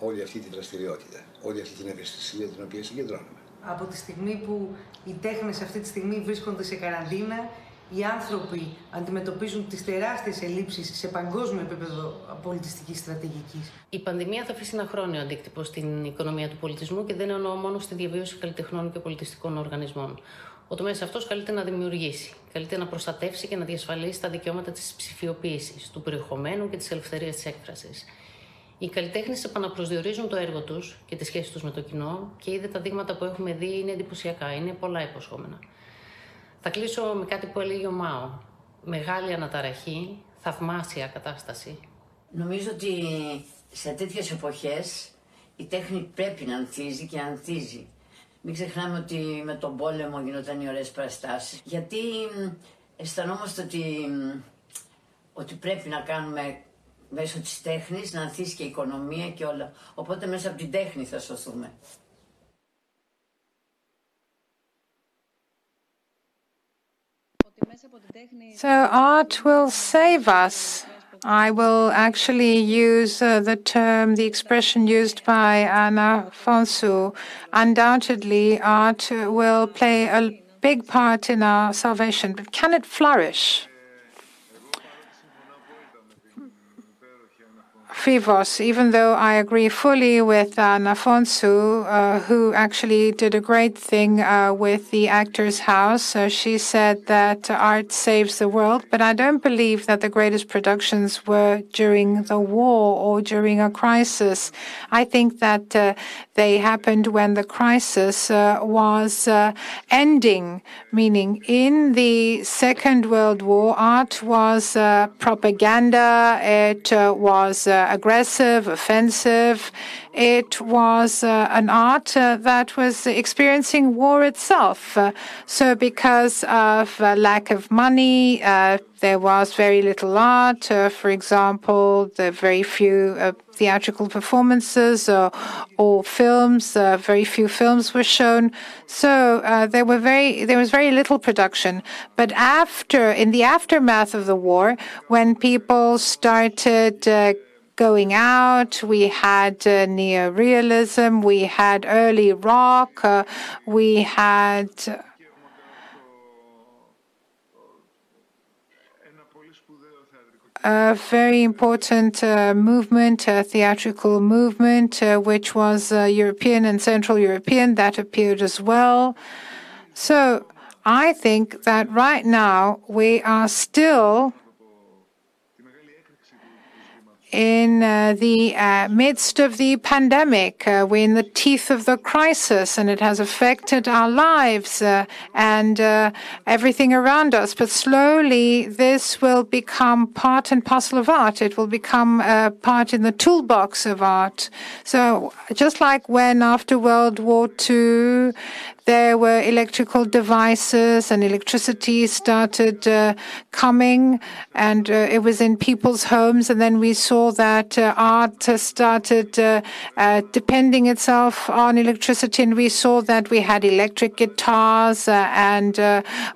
όλη αυτή τη δραστηριότητα, όλη αυτή την ευαισθησία την οποία συγκεντρώνουμε. Από τη στιγμή που οι τέχνες αυτή τη στιγμή βρίσκονται σε καραντίνα, οι άνθρωποι αντιμετωπίζουν τις τεράστιες ελλείψεις σε παγκόσμιο επίπεδο πολιτιστικής στρατηγικής. Η πανδημία θα αφήσει ένα χρόνιο αντίκτυπο στην οικονομία του πολιτισμού και δεν εννοώ μόνο στη διαβίωση καλλιτεχνών και πολιτιστικών οργανισμών. Ο τομέας αυτός καλείται να δημιουργήσει, καλείται να προστατεύσει και να διασφαλίσει τα δικαιώματα της ψηφιοποίησης, του περιεχομένου και της ελευθερίας της έκφρασης. Οι καλλιτέχνες επαναπροσδιορίζουν το έργο τους και τη σχέση τους με το κοινό και είδε τα δείγματα που έχουμε δει είναι εντυπωσιακά, είναι πολλά υποσχόμενα. Θα κλείσω με κάτι που έλεγε ο Μάο. Μεγάλη αναταραχή, θαυμάσια κατάσταση. Νομίζω ότι σε τέτοιες εποχές η τέχνη πρέπει να ανθίζει και ανθίζει. Μην ξεχνάμε ότι με τον πόλεμο γινόταν οι ωραίες παραστάσεις. Γιατί αισθανόμαστε ότι, ότι πρέπει να κάνουμε μέσω της τέχνης να ανθίσει και η οικονομία και όλα. Οπότε μέσα από την τέχνη θα σωθούμε. So art will save us. I will actually use uh, the term, the expression used by Anna Fonsu. Undoubtedly, art will play a big part in our salvation, but can it flourish? Foivos, even though I agree fully with uh, Nafonsu, uh, who actually did a great thing uh, with the Actors House. Uh, she said that art saves the world, but I don't believe that the greatest productions were during the war or during a crisis. I think that uh, they happened when the crisis uh, was ending, meaning in the Second World War, art was propaganda, it was aggressive, offensive. It was uh, an art uh, that was experiencing war itself. Uh, so, because of lack of money, uh, there was very little art. Uh, for example, the very few uh, theatrical performances or, or films. very few films were shown. So there were very there was very little production. But after, in the aftermath of the war, when people started going out. We had uh, neorealism. We had early rock. Uh, we had. A very important uh, movement, a theatrical movement, uh, which was uh, European and Central European, that appeared as well. So I think that right now we are still in uh, the uh, midst of the pandemic. Uh, we're in the teeth of the crisis, and it has affected our lives uh, and uh, everything around us. But slowly, this will become part and parcel of art. It will become a part in the toolbox of art. So, just like when after World War II, there were electrical devices and electricity started uh, coming and uh, it was in people's homes. And then we saw that uh, art started uh, uh, depending itself on electricity. And we saw that we had electric guitars uh, and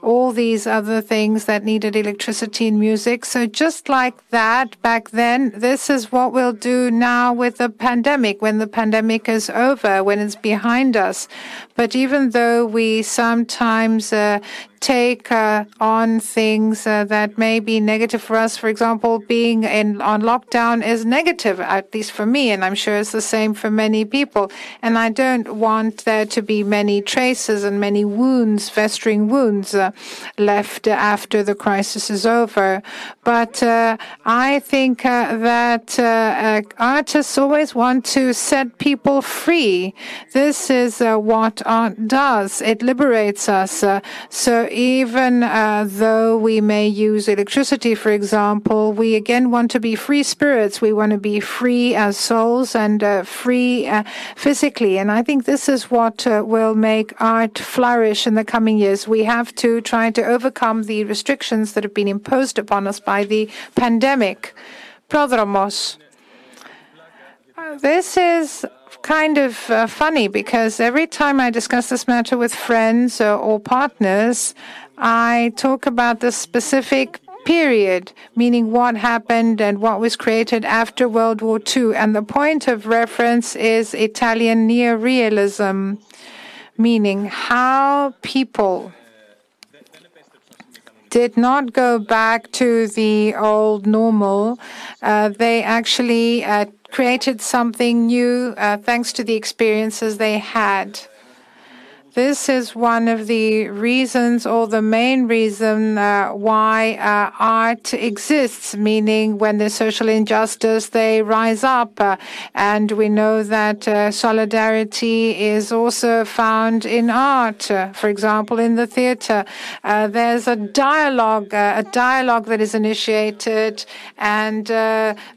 all these other things that needed electricity in music. So just like that back then this is what we'll do now with the pandemic when the pandemic is over when it's behind us. But even though we sometimes uh, take uh, on things uh, that may be negative for us. For example, being in on lockdown is negative, at least for me, and I'm sure it's the same for many people. And I don't want there to be many traces and many wounds, festering wounds, uh, left after the crisis is over. But uh, I think uh, that uh, artists always want to set people free. This is what art does. It liberates us. so even uh, though we may use electricity, for example, we again want to be free spirits. We want to be free as souls and uh, free uh, physically. And I think this is what uh, will make art flourish in the coming years. We have to try to overcome the restrictions that have been imposed upon us by the pandemic. Prodromos. Uh, this is kind of uh, funny because every time I discuss this matter with friends or, or partners, I talk about the specific period, meaning what happened and what was created after World War II. And the point of reference is Italian neorealism, meaning how people did not go back to the old normal. Uh, they actually uh, created something new uh, thanks to the experiences they had. This is one of the reasons or the main reason uh, why uh, art exists, meaning when there's social injustice, they rise up. Uh, and we know that uh, solidarity is also found in art. Uh, for example, in the theater, uh, there's a dialogue, a dialogue that is initiated, and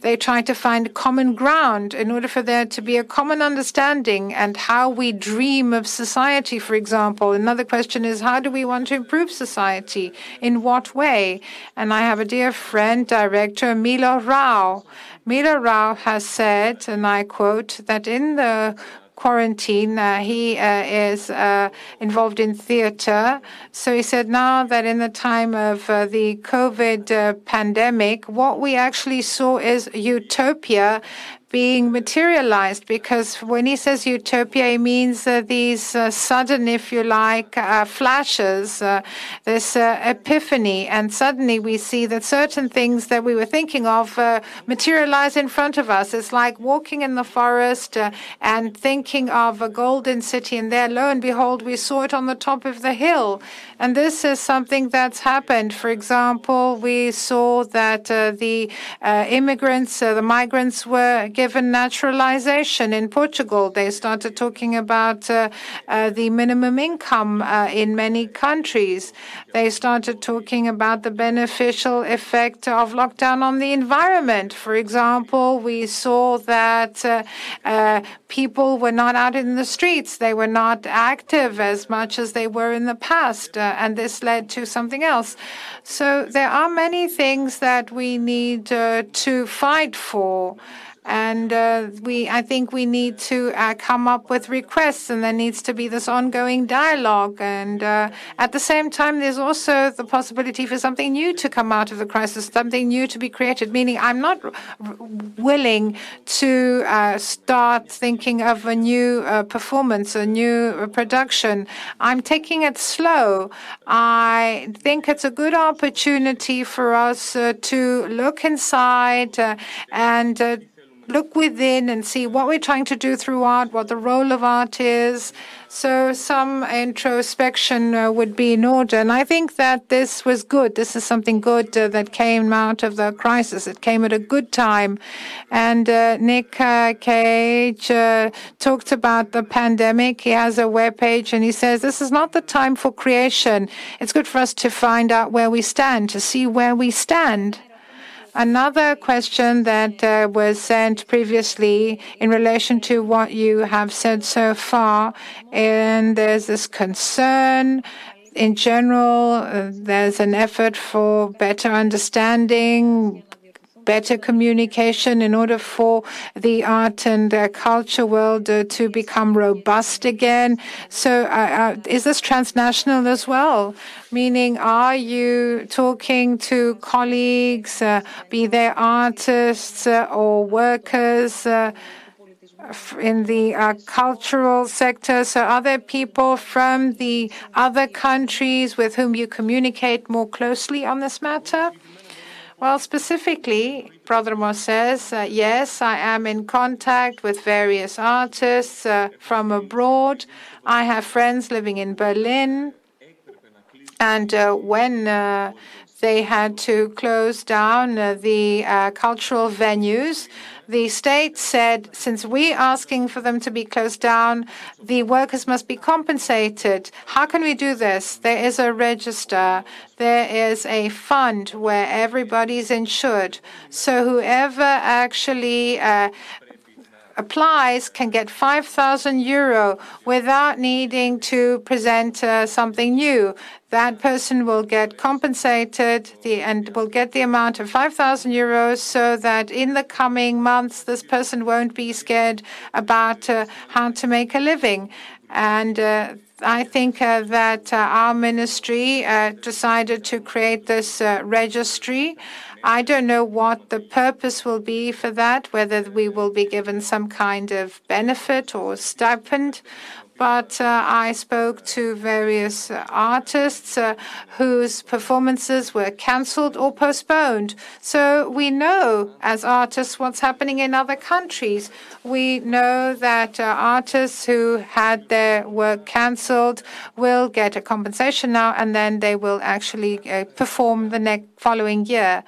they try to find common ground in order for there to be a common understanding and how we dream of society for example. Another question is how do we want to improve society? In what way? And I have a dear friend, director Milo Rau. Milo Rau has said, and I quote, that in the quarantine. Uh, he uh, is uh, involved in theater. So he said now that in the time of uh, the COVID uh, pandemic, what we actually saw is utopia being materialized because when he says utopia, he means uh, these uh, sudden, if you like, uh, flashes, uh, this uh, epiphany. And suddenly we see that certain things that we were thinking of uh, materialize in front of us. It's like walking in the forest and thinking of a golden city, and there, lo and behold, we saw it on the top of the hill. And this is something that's happened. For example, we saw that the immigrants, the migrants were given naturalization in Portugal. They started talking about uh, uh, the minimum income uh, in many countries. They started talking about the beneficial effect of lockdown on the environment. For example, we saw that uh, uh, people were not out in the streets. They were not active as much as they were in the past. And this led to something else. So there are many things that we need to fight for. And uh, we, I think we need to uh, come up with requests, and there needs to be this ongoing dialogue. And uh, at the same time, there's also the possibility for something new to come out of the crisis, something new to be created. Meaning, I'm not willing to uh, start thinking of a new uh, performance, a new production. I'm taking it slow. I think it's a good opportunity for us uh, to look inside and look within and see what we're trying to do through art, what the role of art is. So some introspection uh, would be in order. And I think that this was good. This is something good uh, that came out of the crisis. It came at a good time. And uh, Nick uh, Cave uh, talked about the pandemic. He has a webpage and he says, this is not the time for creation. It's good for us to find out where we stand, to see where we stand. Another question that uh, was sent previously in relation to what you have said so far, and there's this concern in general, uh, there's an effort for better understanding, better communication in order for the art and uh, culture world uh, to become robust again. So, uh, uh, is this transnational as well? Meaning, are you talking to colleagues, uh, be they artists uh, or workers? in the uh, cultural sector? So, are there people from the other countries with whom you communicate more closely on this matter? Well, specifically, Prodromos says, uh, yes, I am in contact with various artists uh, from abroad. I have friends living in Berlin. And uh, when uh, they had to close down uh, the uh, cultural venues, the state said, since we're asking for them to be closed down, the workers must be compensated. How can we do this? There is a register, there is a fund where everybody's insured. So whoever actually uh, applies can get 5,000 euro without needing to present uh, something new. That person will get compensated the, and will get the amount of 5,000 euros so that in the coming months, this person won't be scared about uh, how to make a living. And uh, I think uh, that uh, our ministry uh, decided to create this uh, registry. I don't know what the purpose will be for that, whether we will be given some kind of benefit or stipend. But uh, I spoke to various uh, artists uh, whose performances were cancelled or postponed. So we know as artists what's happening in other countries. We know that artists who had their work cancelled will get a compensation now, and then they will actually perform the next following year.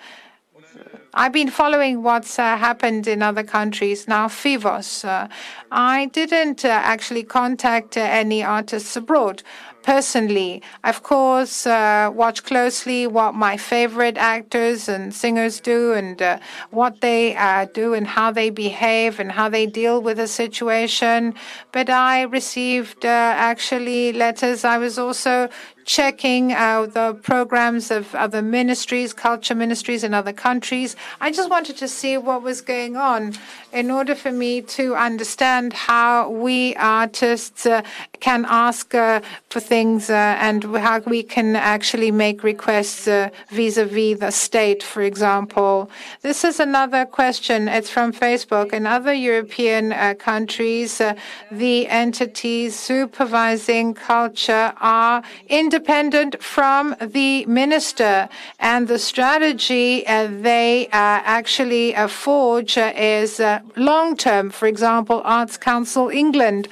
I've been following what's uh, happened in other countries. Now, Foivos. Uh, I didn't uh, actually contact uh, any artists abroad personally. I, of course, uh, watch closely what my favorite actors and singers do and uh, what they do and how they behave and how they deal with a situation. But I received actually letters. I was also checking uh, the programs of other ministries, culture ministries in other countries. I just wanted to see what was going on in order for me to understand how we artists uh, can ask uh, for things uh, and how we can actually make requests vis a vis the state, for example. This is another question. It's from Facebook. In other European uh, countries, uh, the entities supervising culture are independent independent from the minister, and the strategy uh, they uh, actually uh, forge is uh, long term. For example, Arts Council England.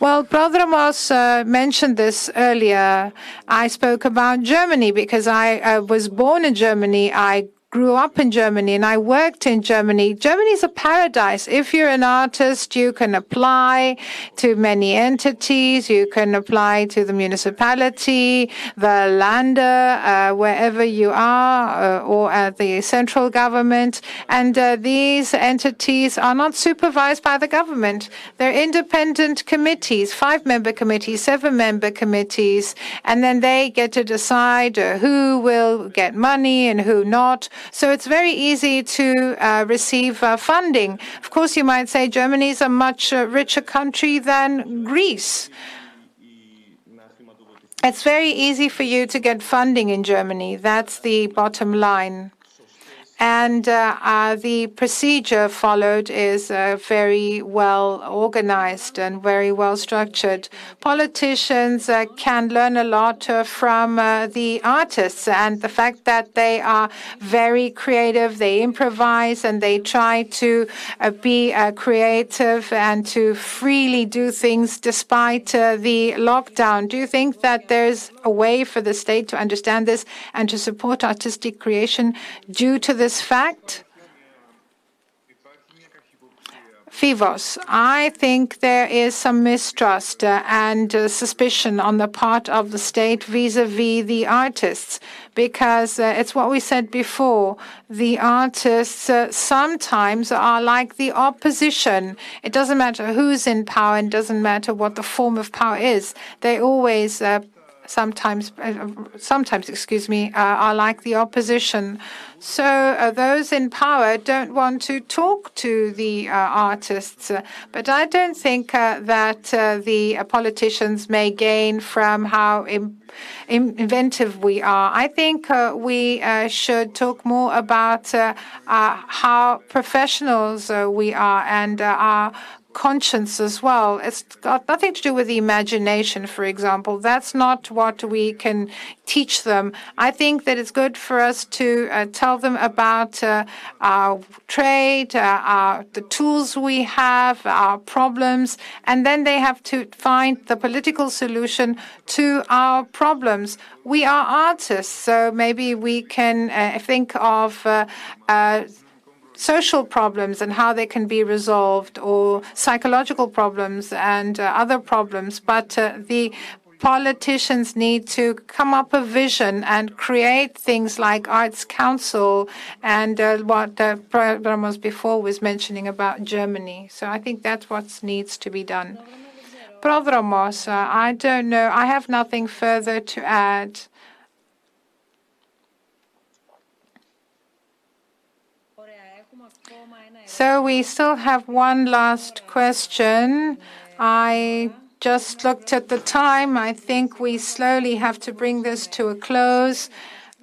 Well, Prodromos uh, mentioned this earlier. I spoke about Germany because I uh, was born in Germany. I grew up in Germany and I worked in Germany. Germany is a paradise. If you're an artist, you can apply to many entities. You can apply to the municipality, the Länder, uh, wherever you are, uh, or at the central government. And uh, these entities are not supervised by the government. They're independent committees, five-member committees, seven-member committees, and then they get to decide uh, who will get money and who not. So it's very easy to uh, receive uh, funding. Of course, you might say Germany is a much uh, richer country than Greece. It's very easy for you to get funding in Germany. That's the bottom line. And uh, uh, the procedure followed is uh, very well organized and very well structured. Politicians uh, can learn a lot uh, from uh, the artists and the fact that they are very creative, they improvise, and they try to be creative and to freely do things despite the lockdown. Do you think that there's a way for the state to understand this and to support artistic creation due to this fact? Foivos, I think there is some mistrust uh, and uh, suspicion on the part of the state vis-a-vis the artists, because uh, it's what we said before. The artists sometimes are like the opposition. It doesn't matter who's in power, and doesn't matter what the form of power is. They always sometimes, uh, sometimes, excuse me, uh, are like the opposition. So uh, those in power don't want to talk to the uh, artists. Uh, but I don't think uh, that the politicians may gain from how inventive we are. I think we should talk more about how professionals we are and our conscience as well. It's got nothing to do with the imagination, for example. That's not what we can teach them. I think that it's good for us to uh, tell them about uh, our trade, uh, our, the tools we have, our problems, and then they have to find the political solution to our problems. We are artists, so maybe we can think of social problems and how they can be resolved, or psychological problems and uh, other problems. But uh, the politicians need to come up a vision and create things like Arts Council and uh, what uh, Ramos before was mentioning about Germany. So I think that's what needs to be done. Prodromos, uh, I don't know. I have nothing further to add. So we still have one last question. I just looked at the time. I think we slowly have to bring this to a close.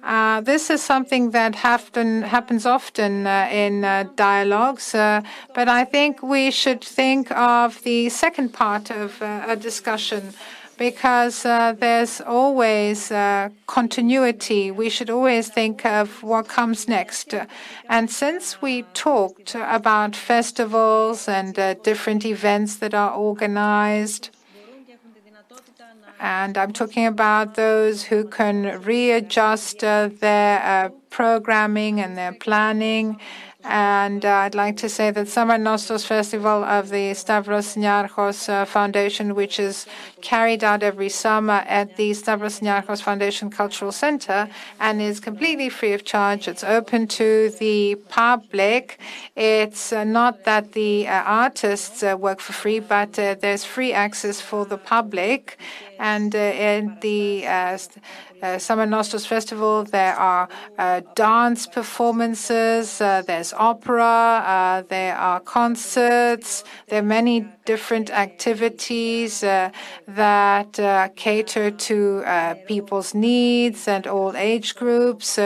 Uh, this is something that happen, happens often uh, in uh, dialogues, but I think we should think of the second part of a discussion because uh, there's always uh, continuity. We should always think of what comes next. And since we talked about festivals and uh, different events that are organized, and I'm talking about those who can readjust uh, their uh, programming and their planning and uh, I'd like to say that Summer Nostos Festival of the Stavros Niarchos uh, Foundation, which is carried out every summer at the Stavros Niarchos Foundation Cultural Center and is completely free of charge. It's open to the public. It's uh, not that the uh, artists uh, work for free, but uh, there's free access for the public. And the uh, Summer Nostos Festival, there are uh, dance performances, uh, there's opera, uh, there are concerts, there are many different activities uh, that uh, cater to people's needs and all age groups.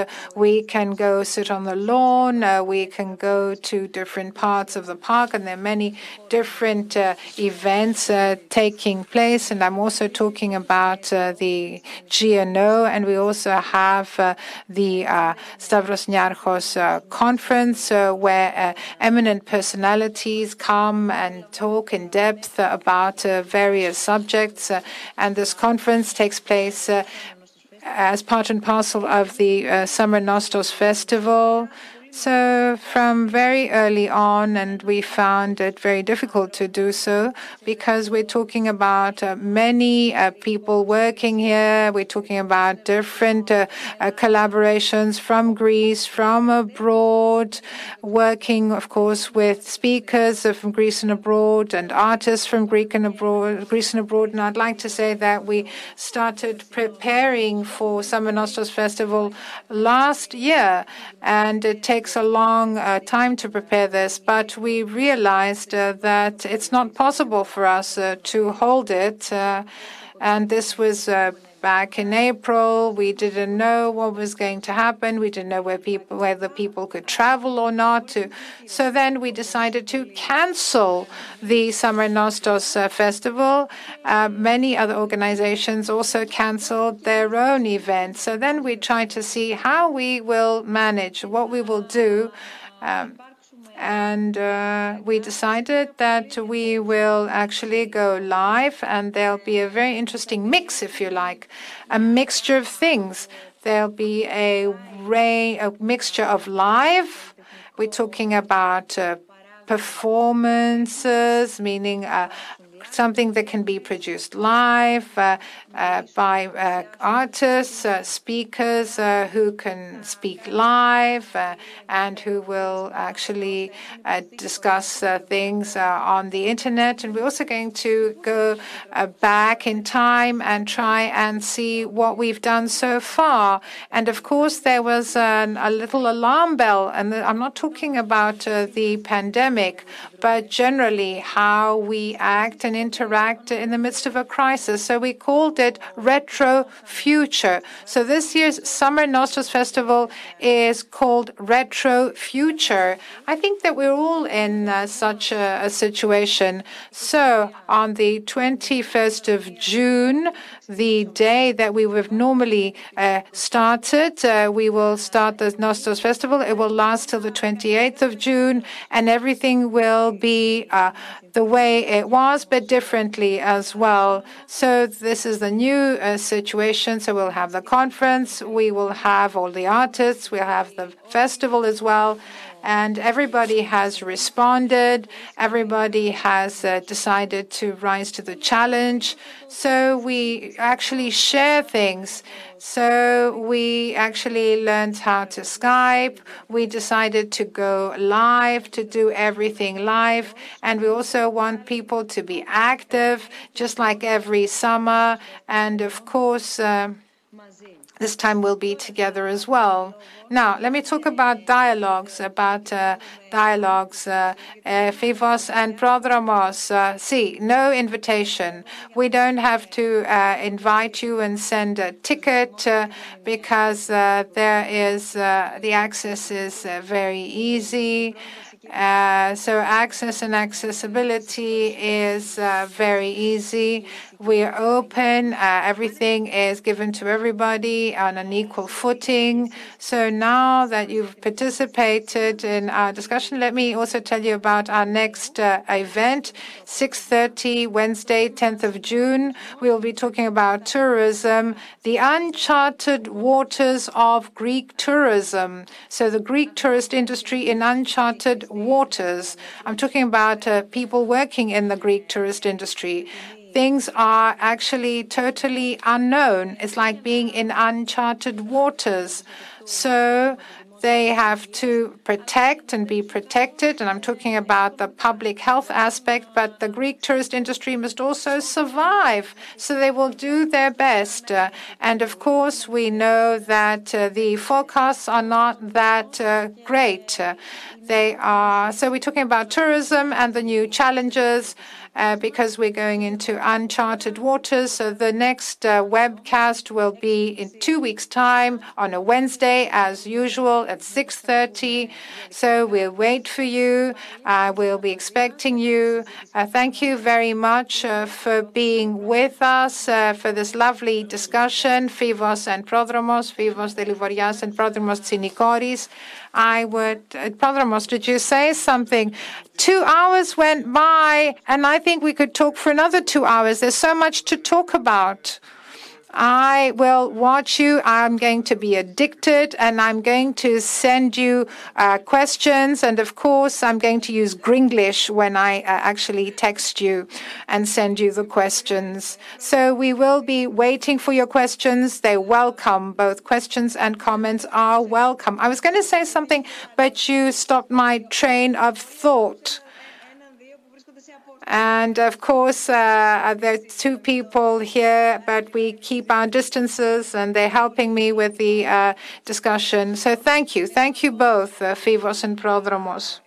we can go sit on the lawn, we can go to different parts of the park, and there are many different events taking place. And I'm also talking about the GNO and we also have uh, the uh, Stavros Niarchos uh, conference where eminent personalities come and talk in depth about uh, various subjects. Uh, and this conference takes place uh, as part and parcel of the Summer Nostos Festival. So from very early on, and we found it very difficult to do so because we're talking about uh, many uh, people working here. We're talking about different uh, uh collaborations from Greece, from abroad, working, of course, with speakers from Greece and abroad and artists from Greek and abroad, Greece and abroad. And I'd like to say that we started preparing for Summer Nostos Festival last year, and it takes takes a long uh, time to prepare this, but we realized uh, that it's not possible for us uh, to hold it. Uh, and this was uh, back in April. We didn't know what was going to happen. We didn't know where people, whether people could travel or not. To, so then we decided to cancel the Summer Nostos uh, festival. Uh, many other organizations also canceled their own events. So then we tried to see how we will manage, what we will do. Um, and uh, we decided that we will actually go live, and there'll be a very interesting mix, if you like, a mixture of things. There'll be a, ray, a mixture of live. We're talking about uh, performances, meaning uh, something that can be produced live uh, uh, by uh, artists, uh, speakers uh, who can speak live uh, and who will actually discuss things on the internet. And we're also going to go back in time and try and see what we've done so far. And of course, there was an, a little alarm bell, and I'm not talking about the pandemic, but generally how we act and interact in the midst of a crisis. So we called it Retro Future. So this year's Summer Nostos Festival is called Retro Future. I think that we're all in uh, such a, a situation. So on the 21st of June, the day that we would have normally uh, started, uh, we will start the Nostos Festival. It will last till the 28th of June, and everything will be uh, the way it was, but differently as well. So this is the new uh, situation. So we'll have the conference, we will have all the artists, we'll have the festival as well. And everybody has responded. Everybody has uh, decided to rise to the challenge. So we actually share things. So we actually learned how to Skype. We decided to go live, to do everything live. And we also want people to be active, just like every summer. And of course, uh, this time we'll be together as well. Now, let me talk about dialogues, about uh, dialogues, uh, uh, Foivos and Prodromos. Uh, see, no invitation. We don't have to uh, invite you and send a ticket uh, because uh, there is uh, the access is uh, very easy. Uh, so access and accessibility is uh, very easy. We are open. Uh, everything is given to everybody on an equal footing. So now that you've participated in our discussion, let me also tell you about our next uh, event, 6:30 Wednesday, 10th of June. We will be talking about tourism, the uncharted waters of Greek tourism. So the Greek tourist industry in uncharted waters. I'm talking about uh, people working in the Greek tourist industry things are actually totally unknown. It's like being in uncharted waters. So they have to protect and be protected. And I'm talking about the public health aspect, but the Greek tourist industry must also survive. So they will do their best. Uh, and of course, we know that uh, the forecasts are not that uh, great. they are, so we're talking about tourism and the new challenges. Uh, because we're going into uncharted waters. So the next uh, webcast will be in two weeks' time on a Wednesday, as usual, at 6:30. So we'll wait for you. We'll be expecting you. Uh, thank you very much for being with us for this lovely discussion. Foivos and Prodromos, Foivos Delivorias and Prodromos Tsinikoris. I would, uh, Prodromos, did you say something? Two hours went by, and I think we could talk for another two hours. There's so much to talk about. I will watch you. I'm going to be addicted and I'm going to send you uh, questions. And of course, I'm going to use Gringlish when I uh, actually text you and send you the questions. So we will be waiting for your questions. They're welcome. Both questions and comments are welcome. I was going to say something, but you stopped my train of thought. And of course, uh, there are two people here, but we keep our distances and they're helping me with the uh, discussion. So thank you. Thank you both, uh, Foivos and Prodromos.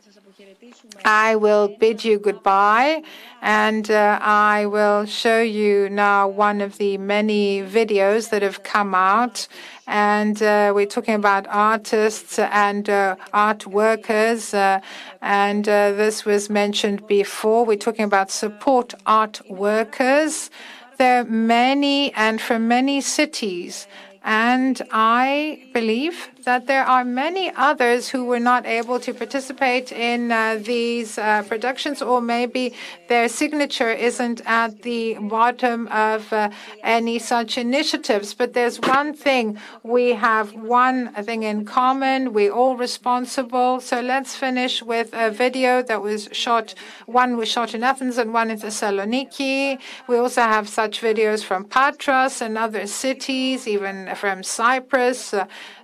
I will bid you goodbye and uh, I will show you now one of the many videos that have come out. And uh, we're talking about artists and uh, art workers. Uh, and uh, this was mentioned before. We're talking about support art workers. There are many and from many cities. And I believe that there are many others who were not able to participate in uh, these uh, productions, or maybe their signature isn't at the bottom of uh, any such initiatives. But there's one thing we have one thing in common. We're all responsible. So let's finish with a video that was shot. One was shot in Athens and one in Thessaloniki. We also have such videos from Patras and other cities, even from Cyprus.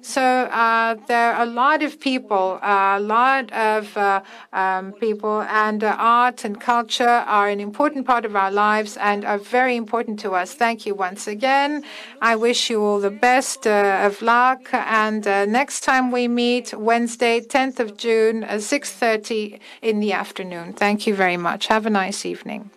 So uh, there are a lot of people, a lot of uh, um, people, and uh, art and culture are an important part of our lives and are very important to us. Thank you once again. I wish you all the best uh, of luck. And next time we meet, Wednesday, 10th of June, 6:30 in the afternoon. Thank you very much. Have a nice evening.